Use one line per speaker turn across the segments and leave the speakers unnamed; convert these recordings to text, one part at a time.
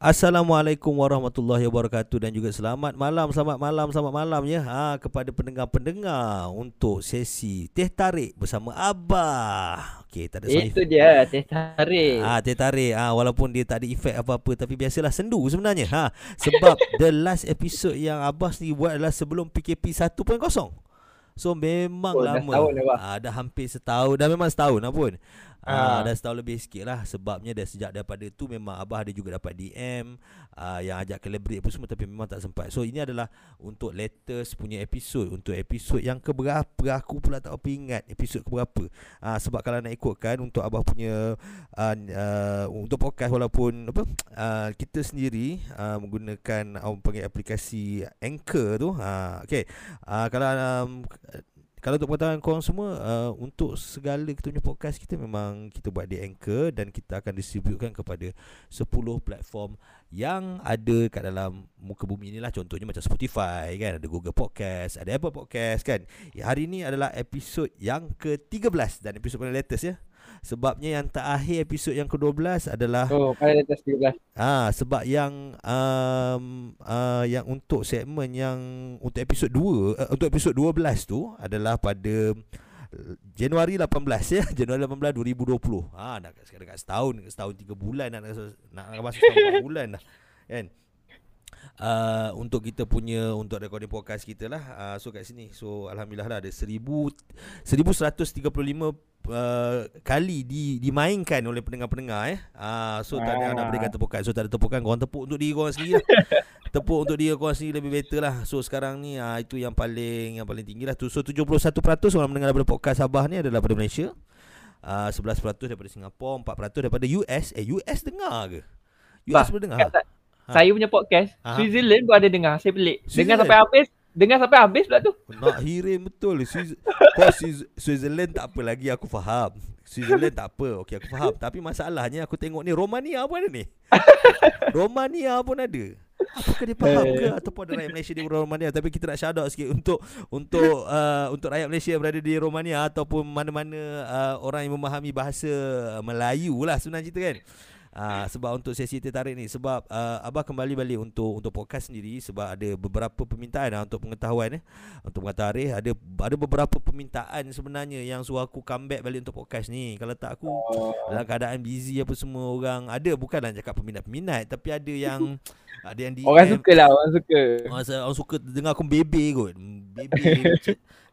Assalamualaikum warahmatullahi wabarakatuh dan juga selamat malam, selamat malam, selamat malam ya ha, kepada pendengar-pendengar untuk sesi teh tarik bersama Abah. Okey, tak ada
Itu dia teh tarik.
Ah, teh tarik. Ah, walaupun dia tak ada efek apa-apa tapi biasalah sendu sebenarnya. Ha, sebab the last episode yang Abah ni buat adalah sebelum PKP 1.0. So memang
Oh, dah
lama.
dah, Abah.
ah, dah hampir setahun. Dah memang setahun lah pun. Ah,
Ah.
dah setahun lebih sikit lah. Sebabnya dah sejak daripada tu Memang Abah ada juga dapat DM ah, Yang ajak collaborate apa semua Tapi memang tak sempat. So ini adalah Untuk latest punya episod Untuk episod yang keberapa Aku pula tak apa ingat Episod keberapa. Ah, Sebab kalau nak ikutkan Untuk Abah punya uh, uh, Untuk podcast walaupun apa uh, Kita sendiri uh, Menggunakan Orang panggil aplikasi Anchor tu. Uh, Okay uh, Kalau um, kalau untuk pengetahuan korang semua uh, Untuk segala kita punya podcast kita Memang kita buat di Anchor Dan kita akan distributekan kepada 10 platform Yang ada kat dalam muka bumi inilah Contohnya macam Spotify kan Ada Google Podcast Ada Apple Podcast kan. Ya, Hari ini adalah episod yang ke-13 Dan episod paling latest ya Sebabnya yang terakhir episod yang ke-12 adalah
Oh, pada atas 13.
Ah sebab yang um, uh, yang untuk segmen yang untuk episod 2 uh, untuk episod 12 tu adalah pada Januari 18 ya. Januari 18 2020 ah nak kat dekat setahun setahun 3 bulan nak nak, nak masuk setahun 4 bulan dah. Kan Uh, untuk kita punya untuk recording podcast kita lah. Uh, so kat sini. So alhamdulillah lah ada 1000 1135 uh, kali di dimainkan oleh pendengar-pendengar eh. Uh, so tak ada
Ah.
nak boleh kata tepukan. So tak ada tepukan korang tepuk untuk diri korang sendiri lah. Tepuk untuk diri korang sendiri lebih better lah. So sekarang ni uh, itu yang paling yang paling tinggi lah. Tu- so 71% orang mendengar daripada podcast Sabah ni adalah daripada Malaysia. Uh, 11% daripada Singapura 4% daripada US eh US dengar ke? US
Bah,
boleh dengar?
Kat,
Ha.
Saya punya podcast,
Aha.
Switzerland pun ada dengar. Saya pelik. Dengar sampai habis. Dengar sampai habis pula tu.
Nak hirim betul Swiss, Kau Swiss, Switzerland tak apa lagi Aku faham Switzerland tak apa Okey aku faham Tapi masalahnya Aku tengok ni Romania pun ada ni Romania pun ada Apakah dia faham ke Ataupun ada rakyat Malaysia di Romania Tapi kita nak shout out sikit Untuk Untuk uh, Untuk rakyat Malaysia yang berada di Romania Ataupun mana-mana uh, Orang yang memahami bahasa Melayu lah Sebenarnya cerita kan Uh, sebab untuk sesi tertarik ni sebab uh, abah kembali balik untuk untuk podcast sendiri sebab ada beberapa permintaan lah untuk pengetahuan eh. Untuk pengetahuan ada ada beberapa permintaan sebenarnya yang suruh aku comeback balik untuk podcast ni. Kalau tak aku dalam keadaan busy apa semua orang ada bukanlah cakap peminat-peminat tapi ada yang ada yang DM
Orang suka lah, orang suka.
Orang, orang suka dengar aku bebe kot. Bebe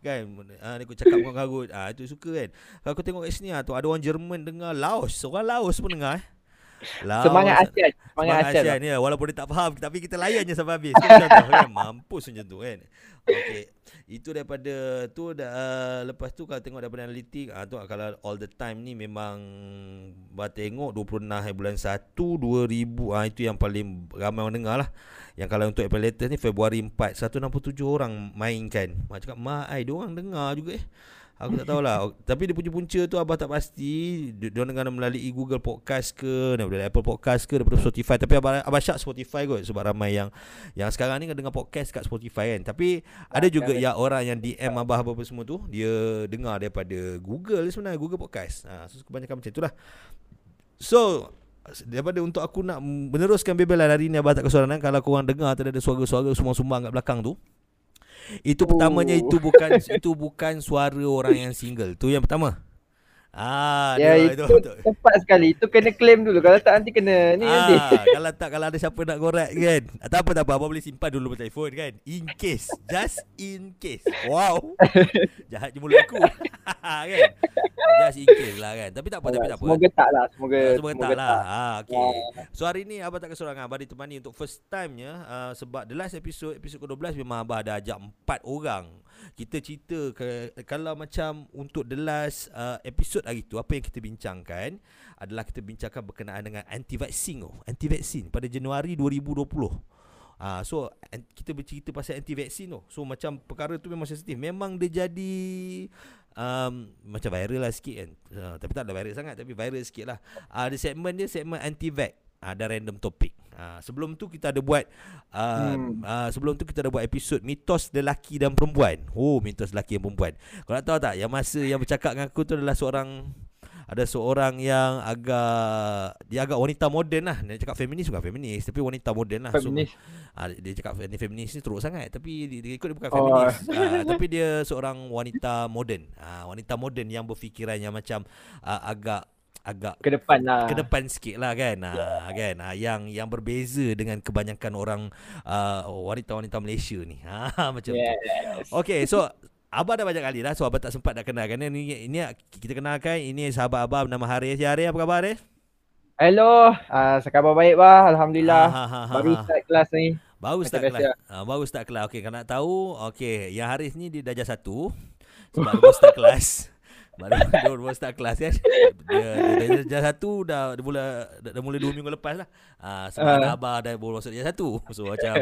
kan? Ah, Dia aku cakap kau karut. Ah, Itu suka kan? Kalau aku tengok kat sini ah, tu Ada orang Jerman dengar Laos. Orang Laos pun dengar eh Laos,
Semangat ASEAN. Semangat
Semangat
ASEAN.
ASEAN ya Walaupun dia tak faham Tapi kita layan je sampai habis. Macam tu, kan? Mampus macam tu kan? Okay Itu daripada tu dah, uh, Lepas tu kalau tengok daripada analitik ah, tu, Kalau all the time ni memang Bah tengok 26 hari bulan 1 2000 ah, Itu yang paling ramai orang dengar lah. Yang kalau untuk April latest ni Februari 4 167 orang mainkan. Mak cakap Mak ai Diorang dengar juga eh Aku tak tahulah. Tapi dia punya punca tu Abah tak pasti. Dia dia dengar melalui Google Podcast ke Daripada Apple Podcast ke Daripada Spotify. Tapi Abah, Abah syak Spotify kot. Sebab ramai yang Yang sekarang ni dengar podcast kat Spotify kan. Tapi ada juga yang orang yang DM Abah apa-apa semua tu Dia dengar daripada Google sebenarnya Google Podcast. Ha, So kebanyakan macam itulah So Daripada untuk aku nak meneruskan bebelan hari ni Abah tak kesorangan Kalau korang dengar Tadi ada suara-suara Sumbang-sumbang kat belakang tu itu pertamanya
Oh.
itu bukan itu bukan suara orang yang single. Tu yang pertama. Ah,
Ya,
dia,
itu
itu,
tepat sekali. Itu kena claim dulu. Kalau tak nanti kena ni nanti.
Ah, kalau tak kalau ada siapa nak korek kan. Tak apa tak apa abang boleh simpan dulu telefon kan. In case, just in case. Wow. Jahat je mulut aku. kan. Just in case lah kan. Tapi tak apa tapi tak apa.
Semoga tak lah. Semoga,
Ah, Semoga tak lah. Ah, okay.
Ah.
So hari ni Abah tak kesorangan Abah ditemani untuk first time-nya uh, Sebab the last episode Episode ke-12 memang Abah dah ajak empat orang Kita cerita ke, Kalau macam untuk the last uh, episode hari tu Apa yang kita bincangkan Adalah kita bincangkan berkenaan dengan anti-vaksin oh. Anti-vaksin pada Januari 2020 Ah, so kita bercerita pasal anti vaksin tu. So macam perkara tu memang sensitif. Memang dia jadi um, macam viral lah sikit kan. Uh, tapi tak ada viral sangat tapi viral sikit lah. Uh, ada segmen dia segmen anti vax. Ada random topik. Uh, sebelum tu kita ada buat uh,
Hmm.
uh, sebelum tu kita ada buat episod mitos lelaki dan perempuan. Oh, mitos lelaki dan perempuan. Kau nak tahu tak yang masa yang bercakap dengan aku tu adalah seorang ada seorang yang agak dia agak wanita moden lah. Dia cakap feminis bukan feminis tapi wanita moden lah.
Feminis.
So, ah, dia cakap ni feminis ni teruk sangat tapi dia, dia ikut dia bukan
Oh.
feminis. Ah, tapi dia seorang wanita moden. Ah, wanita moden yang berfikiran yang macam ah, agak agak
Ke depan lah.
ke depan sikit lah kan. Ha, kan? Ha, yang yang berbeza dengan kebanyakan orang uh, wanita-wanita Malaysia ni. Ha, macam tu.
Yes.
Okay so Abah dah banyak kali dah. So Abah tak sempat nak kenalkan Ini, ini kita kenalkan. Ini sahabat Abah Nama Haris. Ya Haris apa khabar Haris?
Hello, uh, khabar baik bah, alhamdulillah.
Ha, ha, ha,
Baru
ha.
start kelas ni.
Baru start kelas. Ha, Baru start kelas. Okay kalau nak tahu Okay Yang Haris ni dia darjah satu. Sebab baru start kelas Baru dia baru start kelas kan Dia, dia, dia darjah satu dah, dia mula, dah, dah mula dua minggu lepas lah. Ha, Sebab
Ah.
uh. Abah dah baru masuk darjah satu. So macam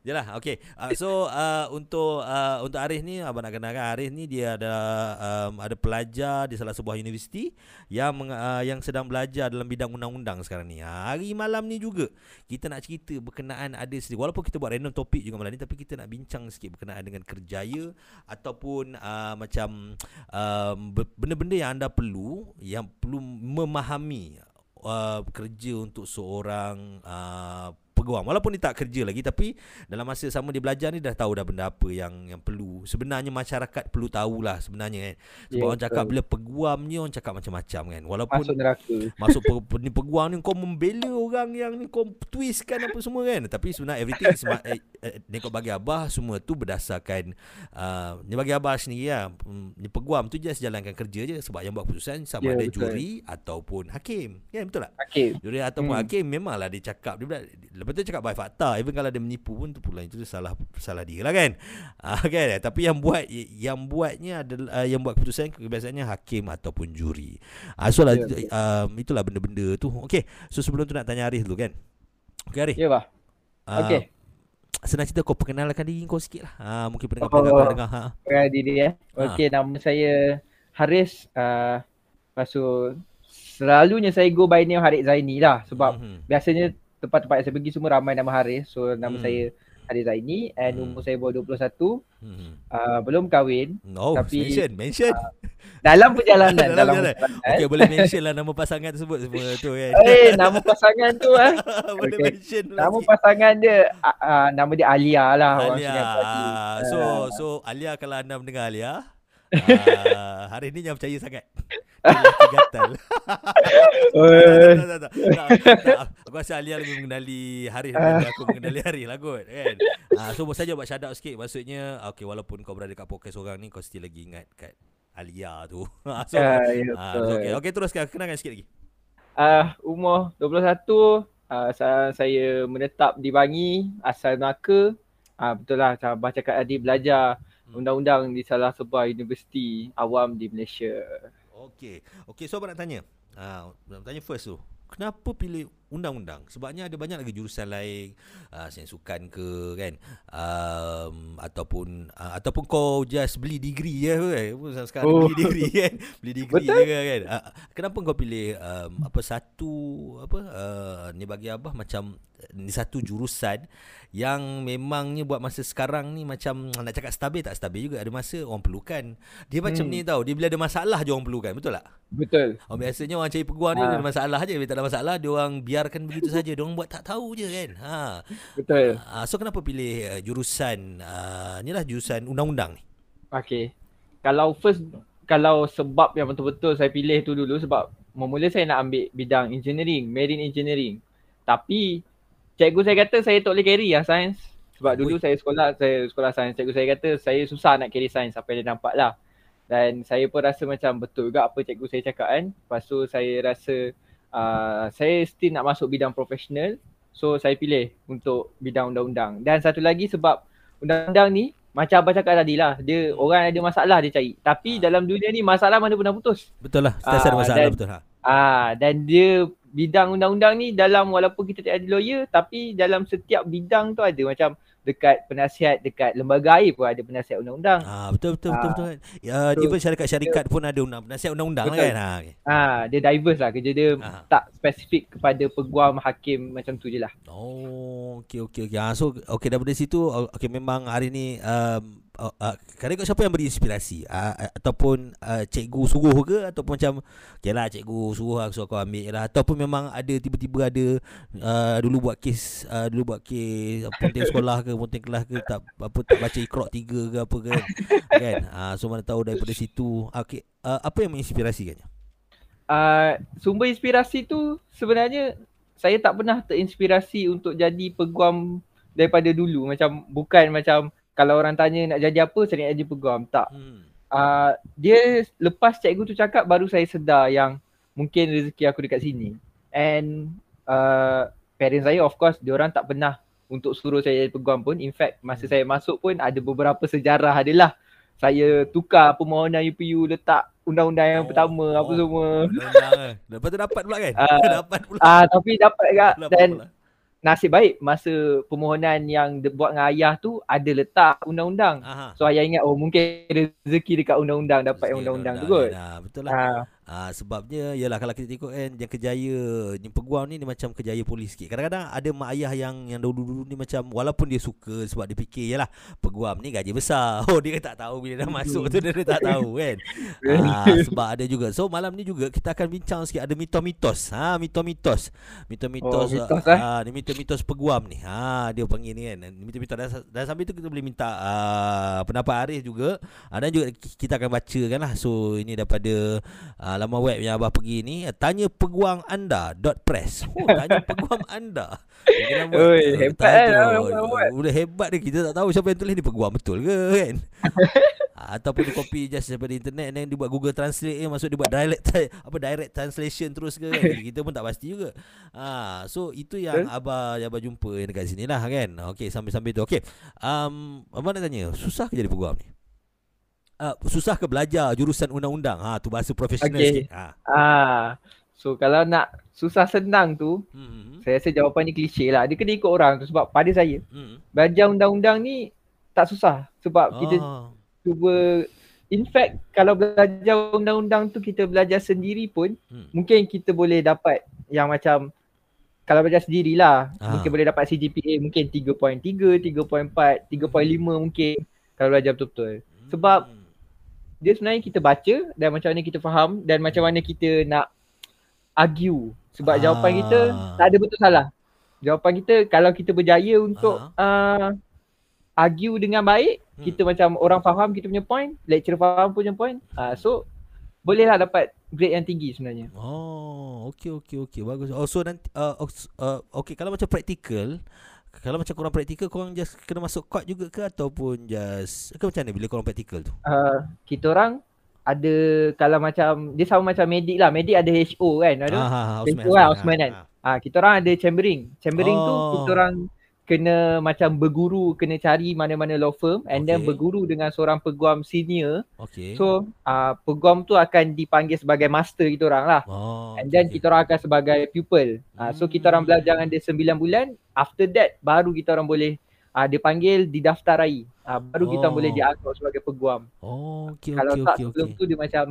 Jelah okay. Uh, So uh, untuk uh, untuk Haris ni Abang nak kenalkan Haris ni dia ada um, Ada pelajar di salah sebuah universiti Yang meng, uh, yang sedang belajar dalam bidang undang-undang sekarang ni. Ha, Hari malam ni juga Kita nak cerita berkenaan ada sedikit. Walaupun kita buat random topik juga malam ni Tapi kita nak bincang sikit berkenaan dengan kerjaya Ataupun uh, macam um, be- Benda-benda yang anda perlu Yang perlu memahami uh, Kerja untuk seorang uh, peguam Walaupun dia tak kerja lagi Tapi dalam masa sama dia belajar ni Dah tahu dah benda apa yang yang perlu Sebenarnya masyarakat perlu tahulah sebenarnya kan Sebab
Ya,
orang cakap
betul.
bila peguam ni Orang cakap macam-macam kan Walaupun
Masuk neraka.
Masuk pe, pe, ni peguam ni kau membela orang yang ni kau twistkan apa semua kan. Tapi sebenarnya everything is ma- eh, eh, ni kau bagi abah semua tu berdasarkan uh, ni bagi abah sendiri lah. Hmm, Ni peguam tu just jalankan kerja je sebab yang buat keputusan sama
Ya,
ada
betul.
juri ataupun hakim. Kan betul tak?
Okay.
Juri ataupun
Hmm.
hakim memanglah dia cakap dia lepas tu cakap by fakta even kalau dia menipu pun tu pula itu salah salah dia lah kan. Ah kan tapi yang buat yang buatnya adalah uh, yang buat keputusan kebiasaannya hakim ataupun juri. Ah so lah
Ya, betul.
um, itulah benda-benda tu. Okey. So sebelum tu nak tanya Arif dulu kan. Okey Arif.
Ya bah.
Ah,
Okay.
Senang cerita kau perkenalkan diri kau sikit lah. Ah mungkin
Oh.
pendengar-pendengar oh. dengar ha.
Perkenalkan diri eh.
Ha.
Okay, nama saya Haris. Uh, lepas tu, selalunya saya go by name Haris Zaini lah. Sebab
Mhm.
biasanya tempat-tempat yang saya pergi semua ramai nama Haris. So, nama
Hmm.
saya Haris Zaini and
Hmm.
umur saya baru 21.
Mhm.
Uh, belum kahwin.
No,
Tapi-
mention, mention.
Dalam perjalanan.
Dalam
dalam
perjalanan.
perjalanan.
Okey, boleh mention lah nama pasangan tersebut semua tu kan.
Eh, nama pasangan tu eh.
boleh
Okay.
mention
Nama
sikit.
pasangan dia, uh, uh, nama dia Alia lah. orang
Alia.
Ni.
Ah, So so Alia kalau anda mendengar Alia, ah, hari ni jangan percaya sangat. Gatal.
Eh,
tak, tak, tak, tak, tak. Aku rasa Alia lebih mengenali Haris daripada aku mengenali Haris lah kot kan. Ah, so saja buat shout out sikit maksudnya okay walaupun kau berada kat podcast orang ni kau still lagi ingat kat Alia tu. Ah, so
ah, ya,
ah,
betul.
so, okay. okay teruskan kenalkan sikit lagi.
Ah, umur 21, ah, sa- saya menetap di Bangi, asal Melaka. Ah, betul lah, macam cakap tadi belajar. Undang-undang di salah sebuah universiti awam di Malaysia.
Okey. Okey, so abang nak tanya. Ah, nak tanya first tu. Kenapa pilih undang-undang? Sebabnya ada banyak lagi jurusan lain, uh, sains sukan ke kan. Um, ataupun uh, ataupun kau just beli degree je kan. Sekarang
Oh.
beli degree kan. Beli degree
Betul.
je kan. Uh, kenapa kau pilih um, apa satu apa uh, ni bagi abah macam ni satu jurusan yang memangnya buat masa sekarang ni macam nak cakap stabil tak stabil juga ada masa orang perlukan. Dia macam
Hmm.
ni tau. Dia bila ada masalah je orang perlukan. Betul tak?
Betul.
Oh, biasanya orang cari peguam ni
Ha.
ada masalah je. Bila tak ada masalah, dia orang biarkan begitu saja. Dia orang buat tak tahu je kan. Ha.
Betul.
Uh, so kenapa pilih uh, jurusan uh, ni lah jurusan undang-undang ni?
Okay. Kalau first, kalau sebab yang betul-betul saya pilih tu dulu sebab memula saya nak ambil bidang engineering, marine engineering. Tapi cikgu saya kata saya tak boleh carry lah sains. Sebab dulu saya sekolah, saya sekolah sains. Cikgu saya kata saya susah nak carry sains apa yang dia nampak lah. Dan saya pun rasa macam betul juga apa cikgu saya cakap kan. Lepas tu saya rasa uh, saya still nak masuk bidang profesional. So saya pilih untuk bidang undang-undang. Dan satu lagi sebab undang-undang ni macam abang cakap tadi lah. Dia orang ada masalah dia cari. Tapi dalam dunia ni masalah mana pernah putus.
Betul lah. Sentiasa ada
Ah,
masalah
dan-
betul ha.
Ah dan dia bidang undang-undang ni dalam walaupun kita tak ada lawyer tapi dalam setiap bidang tu ada macam dekat penasihat dekat lembaga air pun ada penasihat undang-undang.
Ah betul betul betul
Ah.
betul. Ya
So,
even syarikat-syarikat pun ada undang nasihat undang-undang
Betul.
kan. Ha. Okay.
Ah dia diverse lah kerja dia
Ah.
tak spesifik kepada peguam hakim macam tu je lah.
Oh, okey okey okey. Ah so okey daripada situ okey memang hari ni um, uh, uh, kadang ikut siapa yang beri inspirasi? Uh, uh, ataupun uh, cikgu suruh ke? Ataupun macam okeylah cikgu suruh aku suruh kau ambil lah. Ataupun memang ada tiba-tiba ada uh, dulu buat kes uh, dulu buat kes penting sekolah ke penting kelas ke tak apa tak baca ikrok tiga ke apa ke kan? Uh, so mana tahu daripada situ. Okey uh, apa yang menginspirasi kan
Uh, sumber inspirasi tu sebenarnya saya tak pernah terinspirasi untuk jadi peguam daripada dulu. Macam bukan macam kalau orang tanya nak jadi apa saya nak jadi peguam tak hmm. uh, dia lepas cikgu tu cakap baru saya sedar yang mungkin rezeki aku dekat sini and uh, parents saya of course dia orang tak pernah untuk suruh saya jadi peguam pun in fact masa hmm. saya masuk pun ada beberapa sejarah adalah saya tukar permohonan UPU letak undang-undang yang oh, pertama oh, apa semua.
Undang-undang. Lepas tu dapat pula kan?
Uh, dapat pula. Ah uh, tapi dapat juga dan pula nasib baik masa permohonan yang buat dengan ayah tu ada letak undang-undang. So ayah ingat oh mungkin rezeki dekat undang-undang dapat yang undang-undang tu kot.
Ya, betul lah. Ha. Ha, sebabnya ialah kalau kita tengok kan yang kejaya ni peguam ni, ni macam kejaya polis sikit. Kadang-kadang ada mak ayah yang yang dulu-dulu ni macam walaupun dia suka sebab dia fikir yalah peguam ni gaji besar. Oh dia tak tahu bila dah masuk tu dia, dia tak tahu kan. Ha, sebab ada juga. So malam ni juga kita akan bincang sikit ada mitos-mitos. Ha mitos-mitos. Mitos-mitos. Oh, mitos, eh? ha, ni mitos-mitos peguam ni. Ha dia panggil ni kan. Mitos-mitos dan, dan sambil tu kita boleh minta uh, pendapat Arif juga. Ha, dan juga kita akan baca kan lah. So ini daripada uh, laman web yang abah pergi ni tanya peguam anda dot press. Oh tanya peguam anda.
Oi, hebat
kan Udah hebat dia Kita tak tahu siapa yang tulis ni Peguam betul ke kan? Ataupun dia copy just daripada internet Dan dia buat Google Translate eh, Maksud dia buat direct apa direct translation terus ke kan? Kita pun tak pasti juga. Ha, So itu yang Abah yang Abah jumpa yang dekat sini lah kan? Okay sambil-sambil tu. Okay um, Abah nak tanya Susah ke jadi peguam ni? Uh, susah ke belajar jurusan undang-undang? Ha tu bahasa profesional okay. sikit. Ha.
Ah. So kalau nak susah senang tu, hmm. saya rasa jawapan ni klise lah. Dia kena ikut orang tu sebab pada saya hmm. belajar undang-undang ni tak susah sebab ah. kita cuba in fact kalau belajar undang-undang tu kita belajar sendiri pun hmm. mungkin kita boleh dapat yang macam kalau belajar sendirilah ah. mungkin boleh dapat CGPA mungkin 3.3, 3.4, 3.5 mungkin kalau belajar betul-betul. Sebab hmm dia sebenarnya kita baca dan macam mana kita faham dan macam mana kita nak argue sebab ah. jawapan kita tak ada betul salah. Jawapan kita kalau kita berjaya untuk uh, argue dengan baik, hmm. kita macam orang faham kita punya point, lecturer faham punya point. Uh, so bolehlah dapat grade yang tinggi sebenarnya.
Oh, okey okey okey bagus. Oh so nanti uh, uh, okey kalau macam practical kalau macam kurang praktikal korang just kena masuk court juga ke ataupun just ke macam mana bila korang praktikal tu?
Uh, kita orang ada kalau macam dia sama macam medik lah. Medik ada HO kan. Ada ah, ha, ha, HO kan, Osman kan. Ah, kita orang ada chambering. Chambering oh. tu kita orang kena macam berguru kena cari mana-mana law firm and okay. then berguru dengan seorang peguam senior. Okay. So uh, peguam tu akan dipanggil sebagai master kita orang lah. Oh, and then okay. kita orang akan sebagai pupil. Uh, so kita orang belajar dengan dia 9 bulan. After that baru kita orang boleh uh, dipanggil didaftarai. Uh, baru oh. kita orang boleh diangkat sebagai peguam.
Oh, okay,
Kalau
okay,
tak
okay,
sebelum
okay.
tu dia macam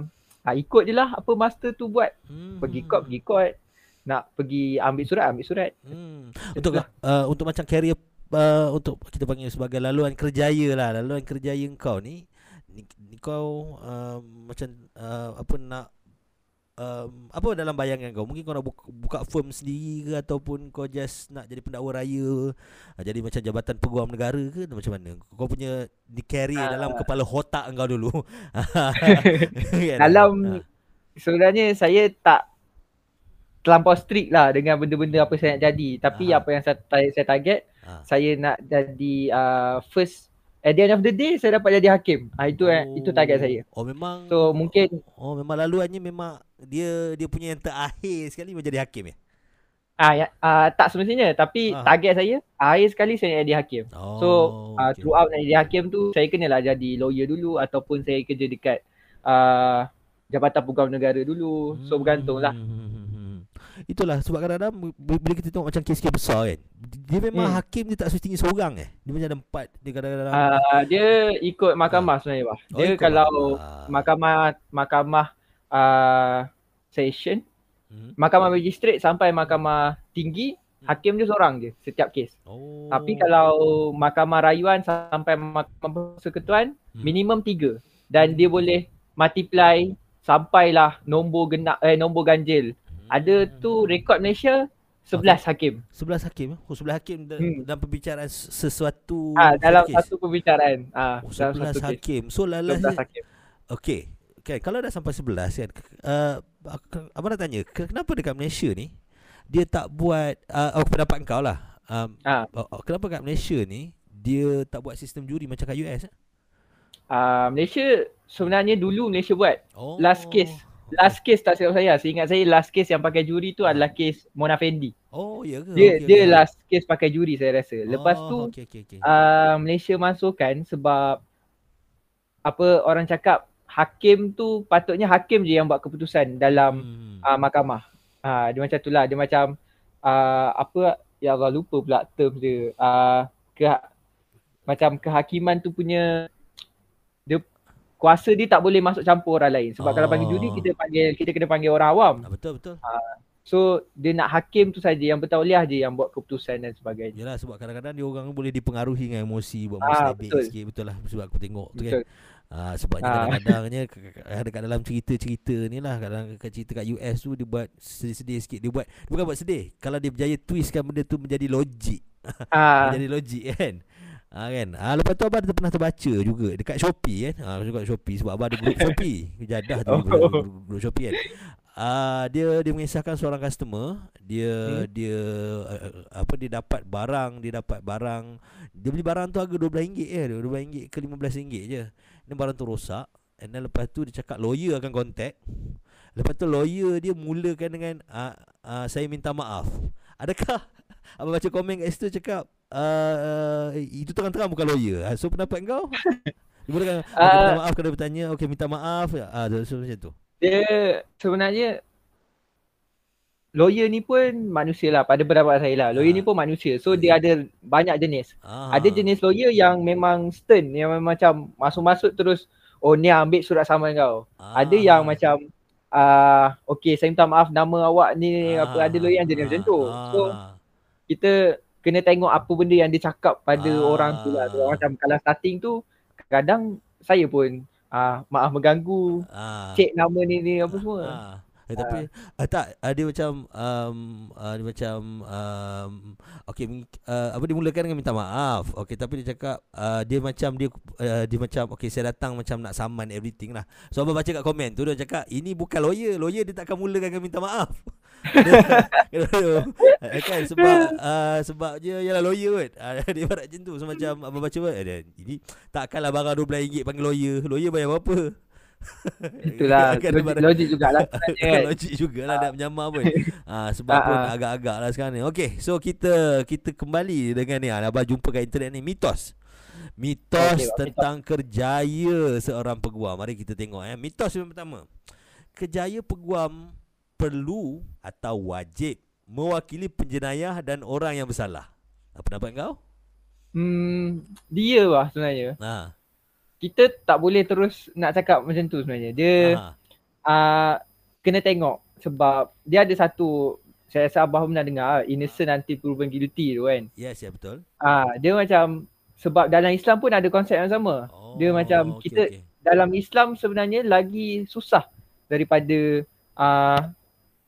uh, ikut je lah apa master tu buat. Hmm. Pergi court, pergi court nak pergi ambil surat ambil surat. Hmm.
Untuk uh, untuk macam career uh, untuk kita panggil sebagai laluan kerjaya lah laluan kerjaya kau ni ni, ni kau uh, macam uh, apa nak um, apa dalam bayangan kau mungkin kau nak buka, buka firm sendiri ke ataupun kau just nak jadi pendakwa raya uh, jadi macam jabatan peguam negara ke macam mana kau punya di carry uh, dalam kepala otak kau dulu
kan? dalam uh. sebenarnya saya tak terlampau strict lah dengan benda-benda apa saya nak jadi. Tapi Aha. apa yang saya, saya target, Aha. saya nak jadi uh, first at the end of the day saya dapat jadi hakim. Ha, itu oh. itu target saya.
Oh memang.
So mungkin.
Oh memang laluannya memang dia dia punya yang terakhir sekali menjadi hakim ya.
Ah ya, uh, tak semestinya tapi Aha. target saya akhir sekali saya nak jadi hakim. Oh, so uh, okay. throughout nak jadi hakim tu saya kenalah jadi lawyer dulu ataupun saya kerja dekat uh, Jabatan Pegawai Negara dulu. So bergantunglah. Hmm.
Itulah sebab kadang-kadang bila kita tengok macam kes-kes besar kan Dia memang hmm. hakim dia tak semestinya seorang eh Dia macam ada empat Dia kadang-kadang
uh, Dia ikut mahkamah uh. sebenarnya bah. Dia oh, kalau mahkamah Mahkamah, mahkamah uh, Session hmm. Mahkamah magistrate sampai mahkamah tinggi Hakim dia seorang je setiap kes.
Oh.
Tapi kalau mahkamah rayuan sampai mahkamah persekutuan
Hmm.
minimum tiga dan dia boleh multiply sampailah nombor genap eh nombor ganjil.
Hmm.
Ada tu rekod Malaysia 11 hakim.
11 hakim. eh? Oh 11 hakim da-
Hmm.
dalam perbicaraan sesuatu
Ah dalam
kes.
satu perbicaraan. Ah
Oh,
dalam
11
satu kes.
hakim. So lala
11 hakim.
Okey. Okay, kalau dah sampai 11 kan uh, Abang nak tanya ke- Kenapa dekat Malaysia ni Dia tak buat uh, Oh pendapat kau lah um,
Ah.
oh, oh, Kenapa kat Malaysia ni Dia tak buat sistem juri macam kat US eh?
Ah Malaysia sebenarnya dulu Malaysia buat.
Oh.
Last case. Last case tak silap saya. Seingat saya last case yang pakai juri tu adalah kes Mona Fendi.
Oh ya ke
Dia
Okey,
dia
okey.
last case pakai juri saya rasa. Lepas
Oh,
tu
okay, okay, okay.
uh, Malaysia masukkan sebab apa orang cakap hakim tu patutnya hakim je yang buat keputusan dalam
hmm.
uh, mahkamah. Uh, dia macam tu lah. Dia macam uh, apa ya Allah lupa pula term dia. Uh, ke macam kehakiman tu punya kuasa dia tak boleh masuk campur orang lain. Sebab oh. kalau panggil juri
Oh.
kita panggil kita kena panggil orang awam.
ah, Betul betul
So dia nak hakim tu saja yang bertauliah je yang buat keputusan dan sebagainya.
Yalah sebab kadang-kadang dia orang boleh dipengaruhi dengan emosi buat
Ah,
mustabik
betul.
sikit betul lah sebab aku tengok tu kan.
Betul.
Ah sebabnya
Ah.
kadang-kadangnya dekat dalam cerita-cerita ni lah kadang kat cerita kat US tu dia buat sedih-sedih sikit dia buat dia bukan buat sedih kalau dia berjaya twistkan benda tu menjadi logik
Ah,
menjadi logik kan Ah kan. Ah lepas tu abang ada pernah terbaca juga dekat Shopee kan. Ah juga Shopee sebab abang ada grup Shopee. Jadah tu
Oh.
grup, Shopee kan. Ah dia dia mengisahkan seorang customer, dia
Hmm.
dia uh, apa dia dapat barang, dia dapat barang. Dia beli barang tu harga RM12 je, RM12 ke RM15 je. Ni barang tu rosak. And then lepas tu dia cakap lawyer akan contact. Lepas tu lawyer dia mulakan dengan uh, uh, saya minta maaf. Adakah abang baca komen kat situ cakap uh, uh, itu terang-terang bukan lawyer. Ah, So pendapat kau? Dia mulakan okay,
Ah.
minta maaf kena bertanya. Okey minta maaf. Ah so, macam tu.
dia sebenarnya lawyer ni pun manusia lah pada pendapat saya lah. Lawyer
Ah.
ni pun manusia. So dia ada banyak jenis.
Ah.
Ada jenis lawyer yang memang stern yang memang macam masuk-masuk terus oh ni ambil surat saman kau.
ah.
Ada yang macam ah okey saya minta maaf nama awak ni apa ada lawyer yang jenis macam tu. So
Ah.
kita kena tengok apa benda yang dia cakap pada
Ah.
orang tu lah. So, macam kalau starting tu kadang saya pun ah maaf mengganggu,
ah.
cek nama ni ni apa semua.
Ah. Eh, tapi ah, tak ah, dia macam um, ah, dia macam um, okey uh, apa dia mulakan dengan minta maaf. Okey tapi dia cakap uh, dia macam dia uh, dia macam okey saya datang macam nak saman everything lah. So abang baca kat komen tu dia cakap ini bukan lawyer. Lawyer dia takkan mulakan dengan minta maaf. kan sebab uh, sebab dia ialah lawyer kan. Uh, dia barat macam tu so, macam abang baca eh, ini takkanlah barang RM12 panggil lawyer. Lawyer bayar berapa?
Itulah logik, logik jugalah kan.
Logik jugalah nak menyamar pun. ha, sebab
Ah,
pun
ah.
agak-agak lah sekarang ni. Okey, so kita kita kembali dengan ni. Abang jumpa kat internet ni mitos. Mitos
Okey,
tentang kerjaya seorang peguam. Mari kita tengok eh. Mitos yang pertama. Kerjaya peguam perlu atau wajib mewakili penjenayah dan orang yang bersalah. Apa pendapat kau?
Hmm, dia lah sebenarnya.
Ha.
Kita tak boleh terus nak cakap macam tu sebenarnya. Dia
ha.
uh, kena tengok sebab dia ada satu saya rasa Abah pernah dengar innocent until proven guilty tu kan.
Yes, ya betul.
Ah, dia macam sebab dalam Islam pun ada konsep yang sama.
Oh,
Dia macam
okey,
kita
okey.
dalam Islam sebenarnya lagi susah daripada uh,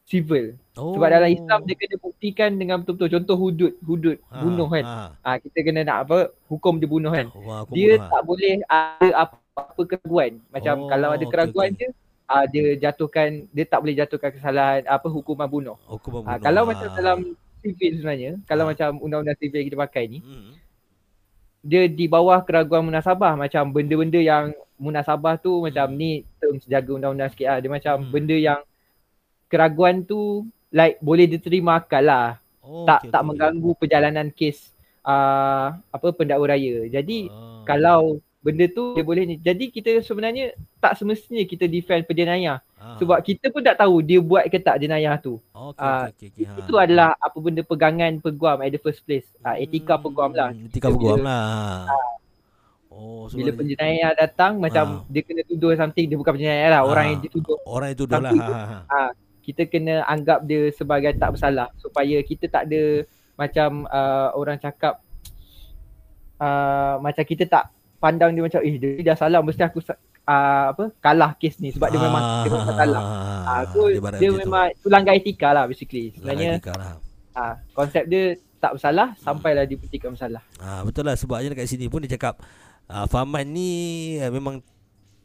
civil.
Oh.
Sebab dalam Islam dia kena buktikan dengan betul-betul contoh hudud, hudud
Ha,
bunuh kan.
Ha.
Ah kita kena nak apa hukum dia bunuh kan.
Wah,
Dia
bunuh, ha.
tak boleh ada apa-apa keraguan. Macam
Oh,
kalau ada keraguan
okey.
je ah dia jatuhkan dia tak boleh jatuhkan kesalahan apa hukuman bunuh.
Hukum
Ah
membunuh.
kalau
ha.
macam dalam civil sebenarnya, kalau
Ah.
macam undang-undang civil yang kita pakai ni,
Hmm.
dia di bawah keraguan munasabah macam benda-benda yang munasabah tu macam
Hmm.
ni terms jaga undang-undang sikit lah. Dia macam
Hmm.
benda yang keraguan tu like boleh diterima akal lah.
Oh,
tak
okey,
tak
okey.
mengganggu perjalanan kes uh, apa pendakwa raya. Jadi
Ah.
kalau benda tu dia boleh ni. Jadi kita sebenarnya tak semestinya kita defend penjenayah
Ah.
sebab kita pun tak tahu dia buat ke tak jenayah tu.
Okey
ah,
okey okey. Ha.
Itu adalah apa benda pegangan peguam at the first place. Uh, etika
Hmm,
peguam lah.
Etika
Bila-
peguam lah. Oh, so
Bila penjenayah datang macam
Ah.
dia kena tuduh something dia bukan penjenayah lah. Orang
Ah.
yang dituduh
orang itu dah lah. Ha, ha, ha.
Kita kena anggap dia sebagai tak bersalah supaya kita tak ada macam uh, orang cakap uh, macam kita tak pandang dia macam eh dia dah salah mesti aku uh, apa kalah kes ni sebab dia memang dia memang salah. Ah so dia, dia memang tu langgar etika lah basically. Sebenarnya lah. ah konsep dia tak bersalah sampailah dia petikan bersalah.
Ah betul lah sebabnya dekat sini pun dia cakap uh, Faman ni uh, memang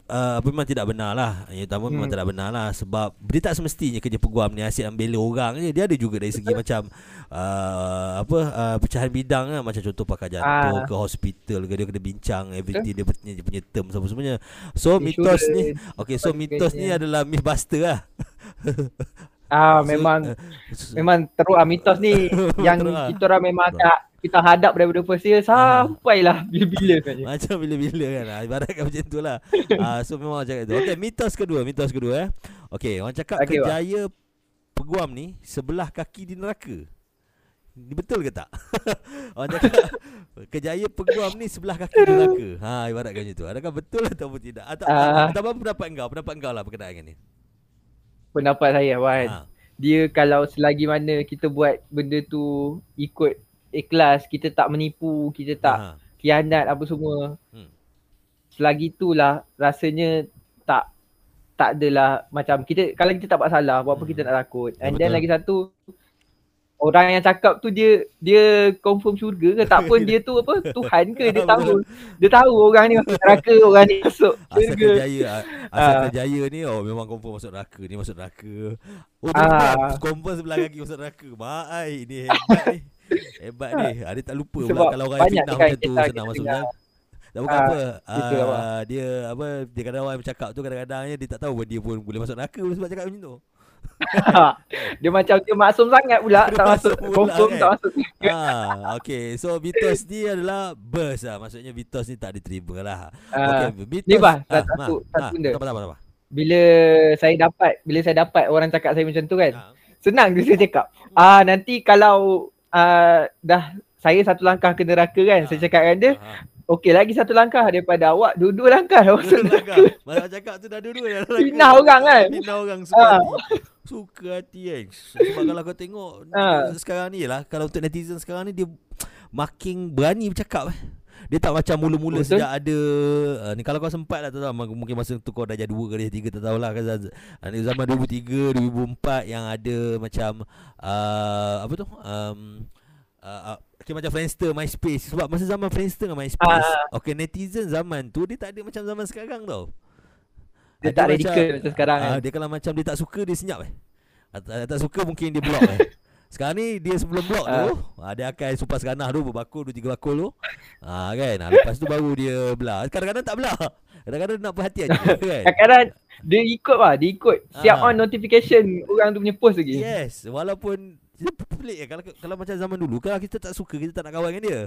uh, memang tidak benar lah Yang utama hmm. memang tidak benar lah Sebab dia tak semestinya kerja peguam ni Asyik ambil orang je. Dia ada juga dari segi macam uh, Apa uh, Pecahan bidang lah. Macam contoh pakar jantung uh. ke hospital ke Dia kena bincang everything Dia punya, dia punya term semua-semuanya So mitos ni Okay so mitos ni adalah mythbuster lah.
Ah so, memang uh, memang teruk ah mitos ni. Yang kita orang memang tak kita hadap daripada first year sampailah bila-bila kan.
Macam bila-bila kan. Ha, ibaratkan macam tu lah. ha, so memang macam itu. Okay, mitos kedua. Mitos kedua eh. Okay, orang cakap okay, kejaya wah. peguam ni sebelah kaki di neraka. Betul ke tak? orang cakap kejaya peguam ni sebelah kaki di neraka. Ha, ibaratkan macam tu. Adakah betul ataupun tidak? Atau, uh, atau apa pendapat engkau? Pendapat engkau lah berkenaan dengan ni.
Pendapat saya, Wan. Ha. Dia kalau selagi mana kita buat benda tu ikut ikhlas, kita tak menipu, kita tak Aha. khianat apa semua. Hmm. Selagi itulah rasanya tak tak adalah macam kita kalau kita tak buat salah, buat apa hmm. kita nak takut. And ya, then lagi satu orang yang cakap tu dia dia confirm syurga ke tak pun dia tu apa Tuhan ke dia tahu dia tahu orang ni masuk neraka orang ni masuk
syurga asal kerjaya asal uh. kerjaya ni oh memang confirm masuk neraka ni masuk neraka oh uh. confirm sebelah kaki masuk neraka mai ni hebat Hebat ni. Ha, dia tak lupa Sebab pula kalau orang fitnah macam tu senang masuk kan. Tak bukan uh, apa. Uh, dia apa dia kadang orang bercakap tu kadang-kadang dia tak tahu dia pun boleh masuk neraka sebab cakap macam tu.
dia macam dia maksum sangat pula tak masuk confirm kan? tak masuk.
Ah, okay. So Vitos ni adalah burst lah. Maksudnya Vitos ni tak diterima lah. Uh, okay,
Vitos. Ni bah, ah, satu, ma, satu benda. Apa, apa, apa, Bila saya dapat, bila saya dapat orang cakap saya macam tu kan. Uh. Senang dia saya cakap. Ah, nanti kalau uh, dah saya satu langkah ke neraka kan. Ha. Saya cakap dengan dia, ha. okey lagi satu langkah daripada awak dua-dua langkah dah masuk neraka.
Mana cakap tu dah dua-dua dah.
Pindah orang kan.
Pindah orang suka ha. hati. Suka hati kan. Sebab kalau kau tengok ha. sekarang ni lah, kalau untuk netizen sekarang ni dia makin berani bercakap eh. Dia tak macam mula-mula Betul? sejak ada uh, ni kalau kau sempat lah tak tahu mungkin masa tu kau dah jadi dua ke tiga tak tahulah kan uh, ni zaman 2003 2004 yang ada macam uh, apa tu? Um, uh, uh, Okay, macam Friendster, MySpace. Sebab masa zaman Friendster dengan MySpace uh, Okay, netizen zaman tu Dia tak ada macam zaman sekarang tau.
Dia ada tak radical macam sekarang uh,
kan Dia kalau macam dia tak suka Dia senyap eh. Tak, tak suka mungkin dia block eh sekarang ni dia sebelum blok tu uh. Dia akan supas ganah tu Berbakul dua tiga bakul tu ha, kan? Ha, lepas tu baru dia belah Kadang-kadang tak belah Kadang-kadang nak perhatian je
kan? Kadang-kadang dia ikut lah Dia ikut Siap uh. on notification Orang tu punya post lagi
Yes Walaupun pelik ya kalau kalau macam zaman dulu kalau kita tak suka kita tak nak kawan dengan dia.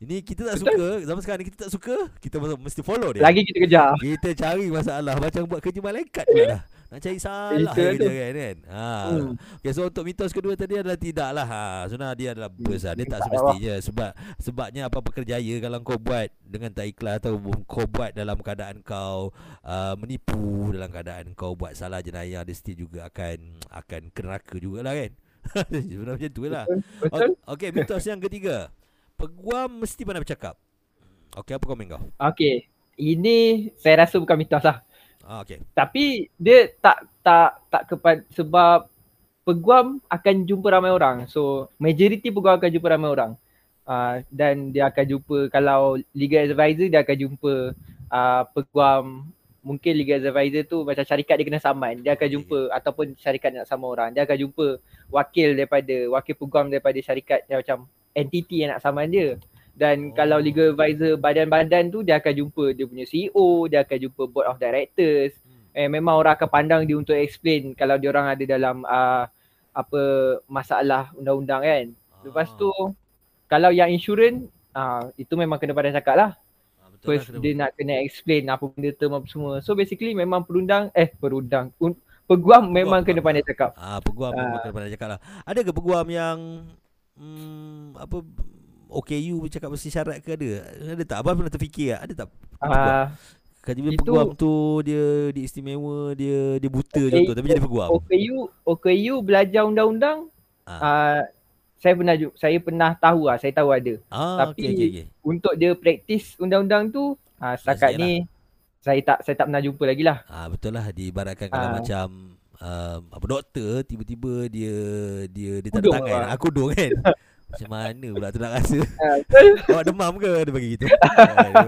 Ini kita tak Betul. suka zaman sekarang ni kita tak suka kita mesti follow dia.
Lagi kita kejar.
Kita cari masalah macam buat kerja malaikat pula dah. Nak cari salah dia kan kan. Ha. Hmm. Okay, so untuk mitos kedua tadi adalah tidaklah ha. Sebenarnya dia adalah besar. Dia tak semestinya sebab sebabnya apa pekerjaya kalau kau buat dengan tak ikhlas atau kau buat dalam keadaan kau uh, menipu dalam keadaan kau buat salah jenayah dia still juga akan akan keraka jugalah kan. Sebenarnya macam tu lah Betul Okay mitos yang ketiga. Peguam mesti pandai bercakap. Okay apa komen kau?
Okay Ini saya rasa bukan mitos lah.
Ah, Okay
Tapi dia tak tak tak kepada sebab peguam akan jumpa ramai orang. So majority peguam akan jumpa ramai orang. Uh, dan dia akan jumpa kalau legal advisor dia akan jumpa uh, peguam mungkin legal advisor tu macam syarikat dia kena saman dia akan jumpa yeah. ataupun syarikat nak sama orang dia akan jumpa wakil daripada wakil peguam daripada syarikat yang macam entiti yang nak saman dia dan oh. kalau legal advisor badan-badan tu dia akan jumpa dia punya CEO dia akan jumpa board of directors hmm. eh memang orang akan pandang dia untuk explain kalau dia orang ada dalam uh, apa masalah undang-undang kan lepas tu ah. kalau yang insurans uh, itu memang kena pada cakap lah Betul First lah, dia nak kena explain apa benda term apa semua. So basically memang perundang eh perundang un, peguam memang peguam, kena pandai cakap.
Ah peguam memang kena pandai cakap lah. Ada ke peguam yang hmm, apa OKU bercakap mesti syarat ke ada? Ada tak? Abang pernah terfikir tak? Ada tak? Uh, Kaji itu, peguam tu dia diistimewa, dia dia buta okay, contoh tapi jadi peguam.
OKU OKU belajar undang-undang uh. Uh, saya pernah saya pernah tahu lah, saya tahu ada.
Ah,
Tapi
okey okey okey.
untuk dia praktis undang-undang tu ah, setakat ni saya tak saya tak pernah jumpa lagi lah.
Ah betul lah diibaratkan kalau
Ah.
macam um, apa doktor tiba-tiba dia dia dia tak ada tangan.
lah.
Aku dong kan. Macam mana pula tu nak rasa
Ah.
Awak demam ke Dia bagi gitu Ah,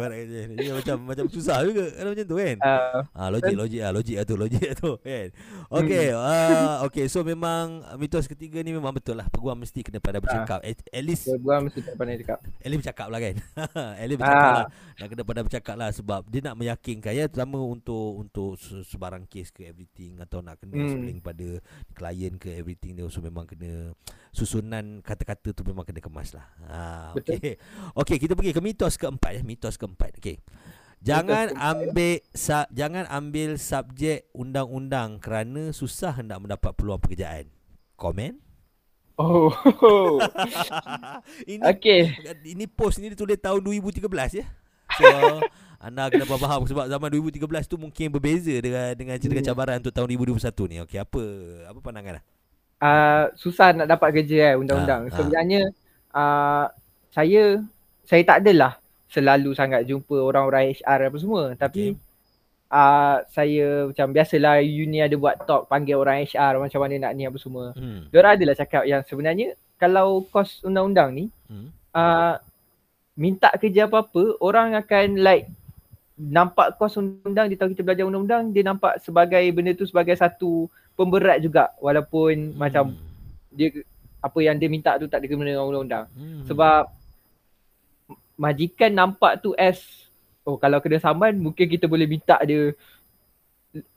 dia macam macam susah juga Kalau macam tu kan
Ah,
Ah logik logik ah logik lah tu logik lah tu kan. Okey ah okey so memang mitos ketiga ni memang betul lah peguam mesti kena pandai bercakap. At, at least
buang mesti tak pandai cakap.
at least bercakap lah kan. at least bercakap
Ah.
lah. Nak kena pandai bercakap lah sebab dia nak meyakinkan ya terutama untuk untuk se- sebarang kes ke everything atau nak kena
Hmm.
pada klien ke everything dia so memang kena susunan kata-kata tu memang kena kemas lah. Ha
Betul.
okey. Okey kita pergi ke mitos keempat ya, mitos keempat. Okey. Jangan
keempat.
ambil sa- jangan ambil subjek undang-undang kerana susah hendak mendapat peluang pekerjaan. Komen?
Oh.
ini
Okey.
ini post ni ditulis tahun 2013 ya. So anda kena faham sebab zaman 2013 tu mungkin berbeza dengan dengan cerita
Hmm.
cabaran untuk tahun 2021 ni. Okey, apa apa pandangan dah?
Uh, susah nak dapat kerja kan undang-undang.
Ah, ah.
Sebenarnya uh, saya saya tak adalah selalu sangat jumpa orang-orang HR apa semua tapi uh, saya macam biasalah uni ada buat talk panggil orang HR macam mana nak ni apa semua.
Hmm.
Diorang adalah cakap yang sebenarnya kalau kos undang-undang ni
Hmm.
uh, minta kerja apa-apa orang akan like nampak kos undang-undang dia tahu kita belajar undang-undang dia nampak sebagai benda tu sebagai satu pemberat juga walaupun macam dia apa yang dia minta tu tak kena dengan undang-undang.
Hmm.
Sebab majikan nampak tu as oh kalau kena saman mungkin kita boleh minta dia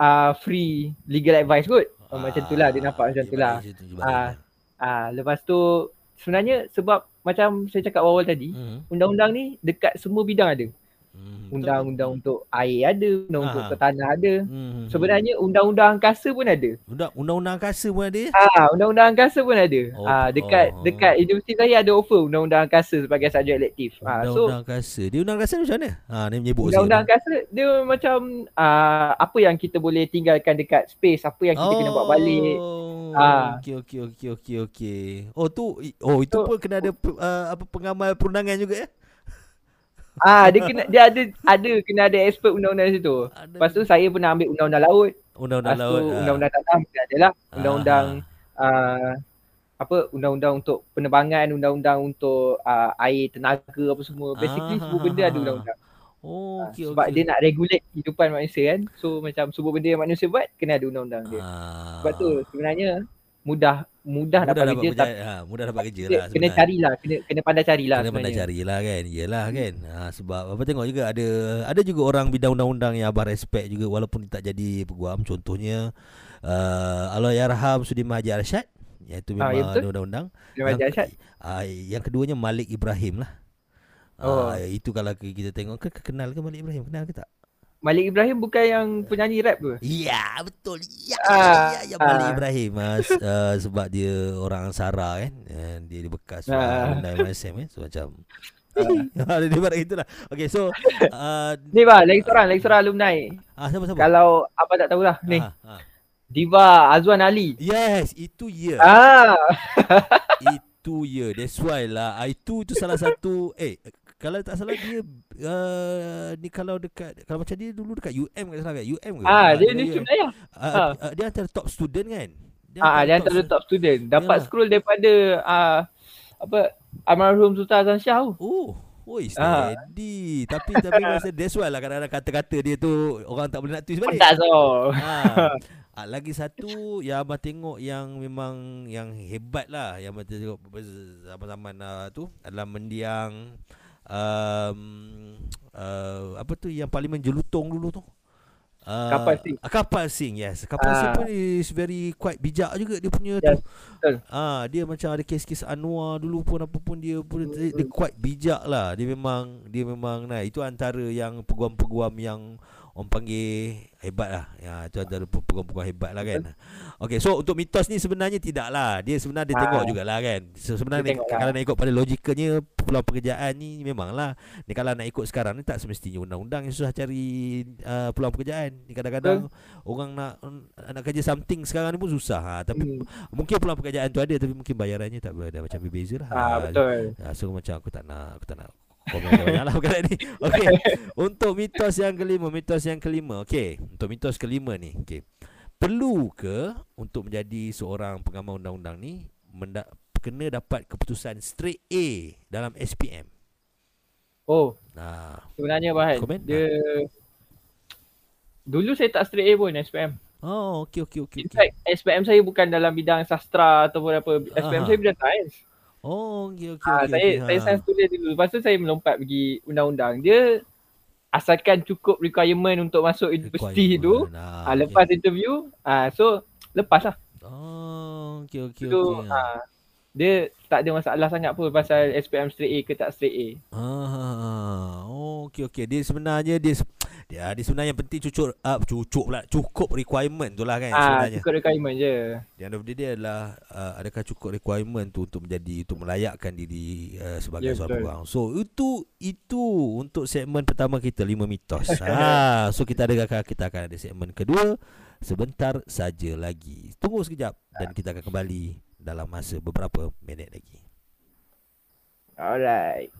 uh, free legal advice kot. Oh, macam tu lah dia nampak macam tu lah. Ah. Ah lepas tu sebenarnya sebab macam saya cakap awal tadi
Hmm.
undang-undang ni dekat semua bidang ada.
Hmm.
Undang-undang untuk air ada, undang untuk
Ah.
ke tanah ada.
Hmm.
Sebenarnya undang-undang angkasa pun ada.
undang undang-undang angkasa pun ada?
Ah, undang-undang angkasa pun ada.
Oh,
ah, dekat
oh.
dekat universiti saya ada offer undang-undang angkasa sebagai subjek elektif. Ah, so
Undang-undang angkasa. Dia undang angkasa macam mana? Ha ni menyebut
undang-undang angkasa dia macam ah, apa yang kita boleh tinggalkan dekat space, apa yang kita kena buat balik. Ah.
Okey okey okey okey okey. Oh tu oh itu
So-
pun kena ada uh, apa pengamal perundangan juga ya?
Ah, dia kena dia ada ada kena ada expert undang-undang situ.
Ada
Lepas tu saya pernah ambil undang-undang laut.
undang-undang
Lepas tu
laut. ah.
undang-undang tanah mesti ada lah.
Ah,
Undang-undang ah, apa undang-undang untuk penerbangan, undang-undang untuk ah, air tenaga apa semua. Basically semua benda ada undang-undang.
Oh okey
sebab
okey.
dia nak regulate kehidupan manusia kan. So macam semua benda yang manusia buat kena ada undang-undang dia.
Ah.
Sebab tu sebenarnya mudah mudah,
mudah
dapat
dapat
kerja
kerja,
tapi
ha, mudah dapat kerja lah
kena carilah, kena kena pandai carilah
Kena pandai
sebenarnya.
carilah kan Yelah kan ha, Sebab apa tengok juga ada Ada juga orang bidang undang-undang Yang abang respect juga Walaupun tak jadi peguam Contohnya uh, Allahyarham Sudirman Haji Arsyad Iaitu
Ah,
memang
ya betul.
ada undang-undang
Asyad.
uh, Yang keduanya Malik Ibrahim lah
Oh.
Uh, itu kalau kita tengok ke kenal ke Malik Ibrahim kenal ke tak?
Malik Ibrahim bukan yang penyanyi rap ke?
Ya betul. Ya
Ah,
ya, ya Malik
ah.
Ibrahim uh, s- uh, sebab dia orang Ansara kan. Uh, dia di bekas uh,
Ah.
MSM kan. So macam Ah, dia barat itulah. Okay so uh,
Ni bah, lagi seorang, lagi seorang alumni.
ah siapa siapa?
Kalau apa tak tahulah ni.
Ah, ah.
Diva Azwan Ali.
Yes, itu ya.
Ah,
itu ya. That's why lah. Ah, Itu itu salah satu eh kalau tak salah dia uh, ni kalau dekat kalau macam dia dulu dekat UM kan salah kan? UM ke?
ah dia
UM.
ni sebenarnya.
Ah,
Ah.
ah, dia antara top student kan?
Ah, dia antara
stu-
top student. Dapat
Ya.
scroll daripada ah apa almarhum Sultan Azan Shah tu.
Oh, Oi
Ah.
steady Tapi tapi masa That's why lah kadang-kadang kata-kata dia tu Orang tak boleh nak twist balik
Tak so.
ha. ah, Lagi satu Yang abang tengok Yang memang Yang hebat lah Yang abang tengok Zaman-zaman uh, tu Adalah mendiang um, uh, Apa tu Yang parlimen jelutong dulu tu Uh,
Kapal Singh.
ah, Kapal Singh yes Kapal Singh
Ah.
pun is very quite bijak juga dia punya
Yes,
tu
betul.
Ah dia macam ada kes-kes Anwar dulu pun apa pun dia pun dia, dia quite bijak lah. Dia memang dia memang nah itu antara yang peguam-peguam yang orang panggil hebat lah. Ya, itu ada peguam-peguam hebat lah kan. Okay, so untuk mitos ni sebenarnya tidak lah. Dia sebenarnya dia
Ah.
tengok jugalah kan. So, sebenarnya
Dia tengok lah.
kalau nak ikut pada logikanya peluang pekerjaan ni memanglah. Ni kalau nak ikut sekarang ni tak semestinya undang-undang yang susah cari uh, peluang pekerjaan. Ni kadang-kadang orang nak nak kerja something sekarang ni pun susah. Ha, tapi
Hmm.
mungkin peluang pekerjaan tu ada tapi mungkin bayarannya tak macam berbeza lah.
Ah,
Ah,
betul.
Ya, so macam aku tak nak aku tak nak komen banyak lah perkara ni. Okey. Untuk mitos yang kelima, mitos yang kelima. Okey, untuk mitos kelima ni. Okey. Perlu ke untuk menjadi seorang pengamal undang-undang ni menda- kena dapat keputusan straight A dalam SPM?
Oh,
Nah,
sebenarnya Bahan,
Komen?
dia Dulu saya tak straight A pun SPM.
oh okey okey okey
In fact, SPM saya bukan dalam bidang sastra ataupun apa. SPM
Aha.
saya bidang sains.
Oh okey okey
Ah,
okey.
saya
okey,
saya
ha.
sains tulis dulu. Lepas tu saya melompat pergi undang-undang. Dia asalkan cukup requirement untuk masuk universiti tu.
Ah,
Ah,
okey.
lepas interview, ah so lepas lah.
Oh okey okey okey.
ah, dia tak ada masalah sangat pun pasal SPM straight A ke tak straight A.
Ah, oh, okey okey. Dia sebenarnya dia dia, dia sebenarnya yang penting cucuk uh, cucuk pula cukup requirement tu lah kan
Ah,
sebenarnya.
cukup requirement je.
Di end of the day adalah uh, adakah cukup requirement tu untuk menjadi untuk melayakkan diri uh, sebagai
Ya,
seorang
betul.
peguam. So itu itu untuk segmen pertama kita lima mitos. ha, so kita ada kita akan ada segmen kedua sebentar saja lagi. Tunggu sekejap dan kita akan kembali dalam masa beberapa minit lagi.
Alright.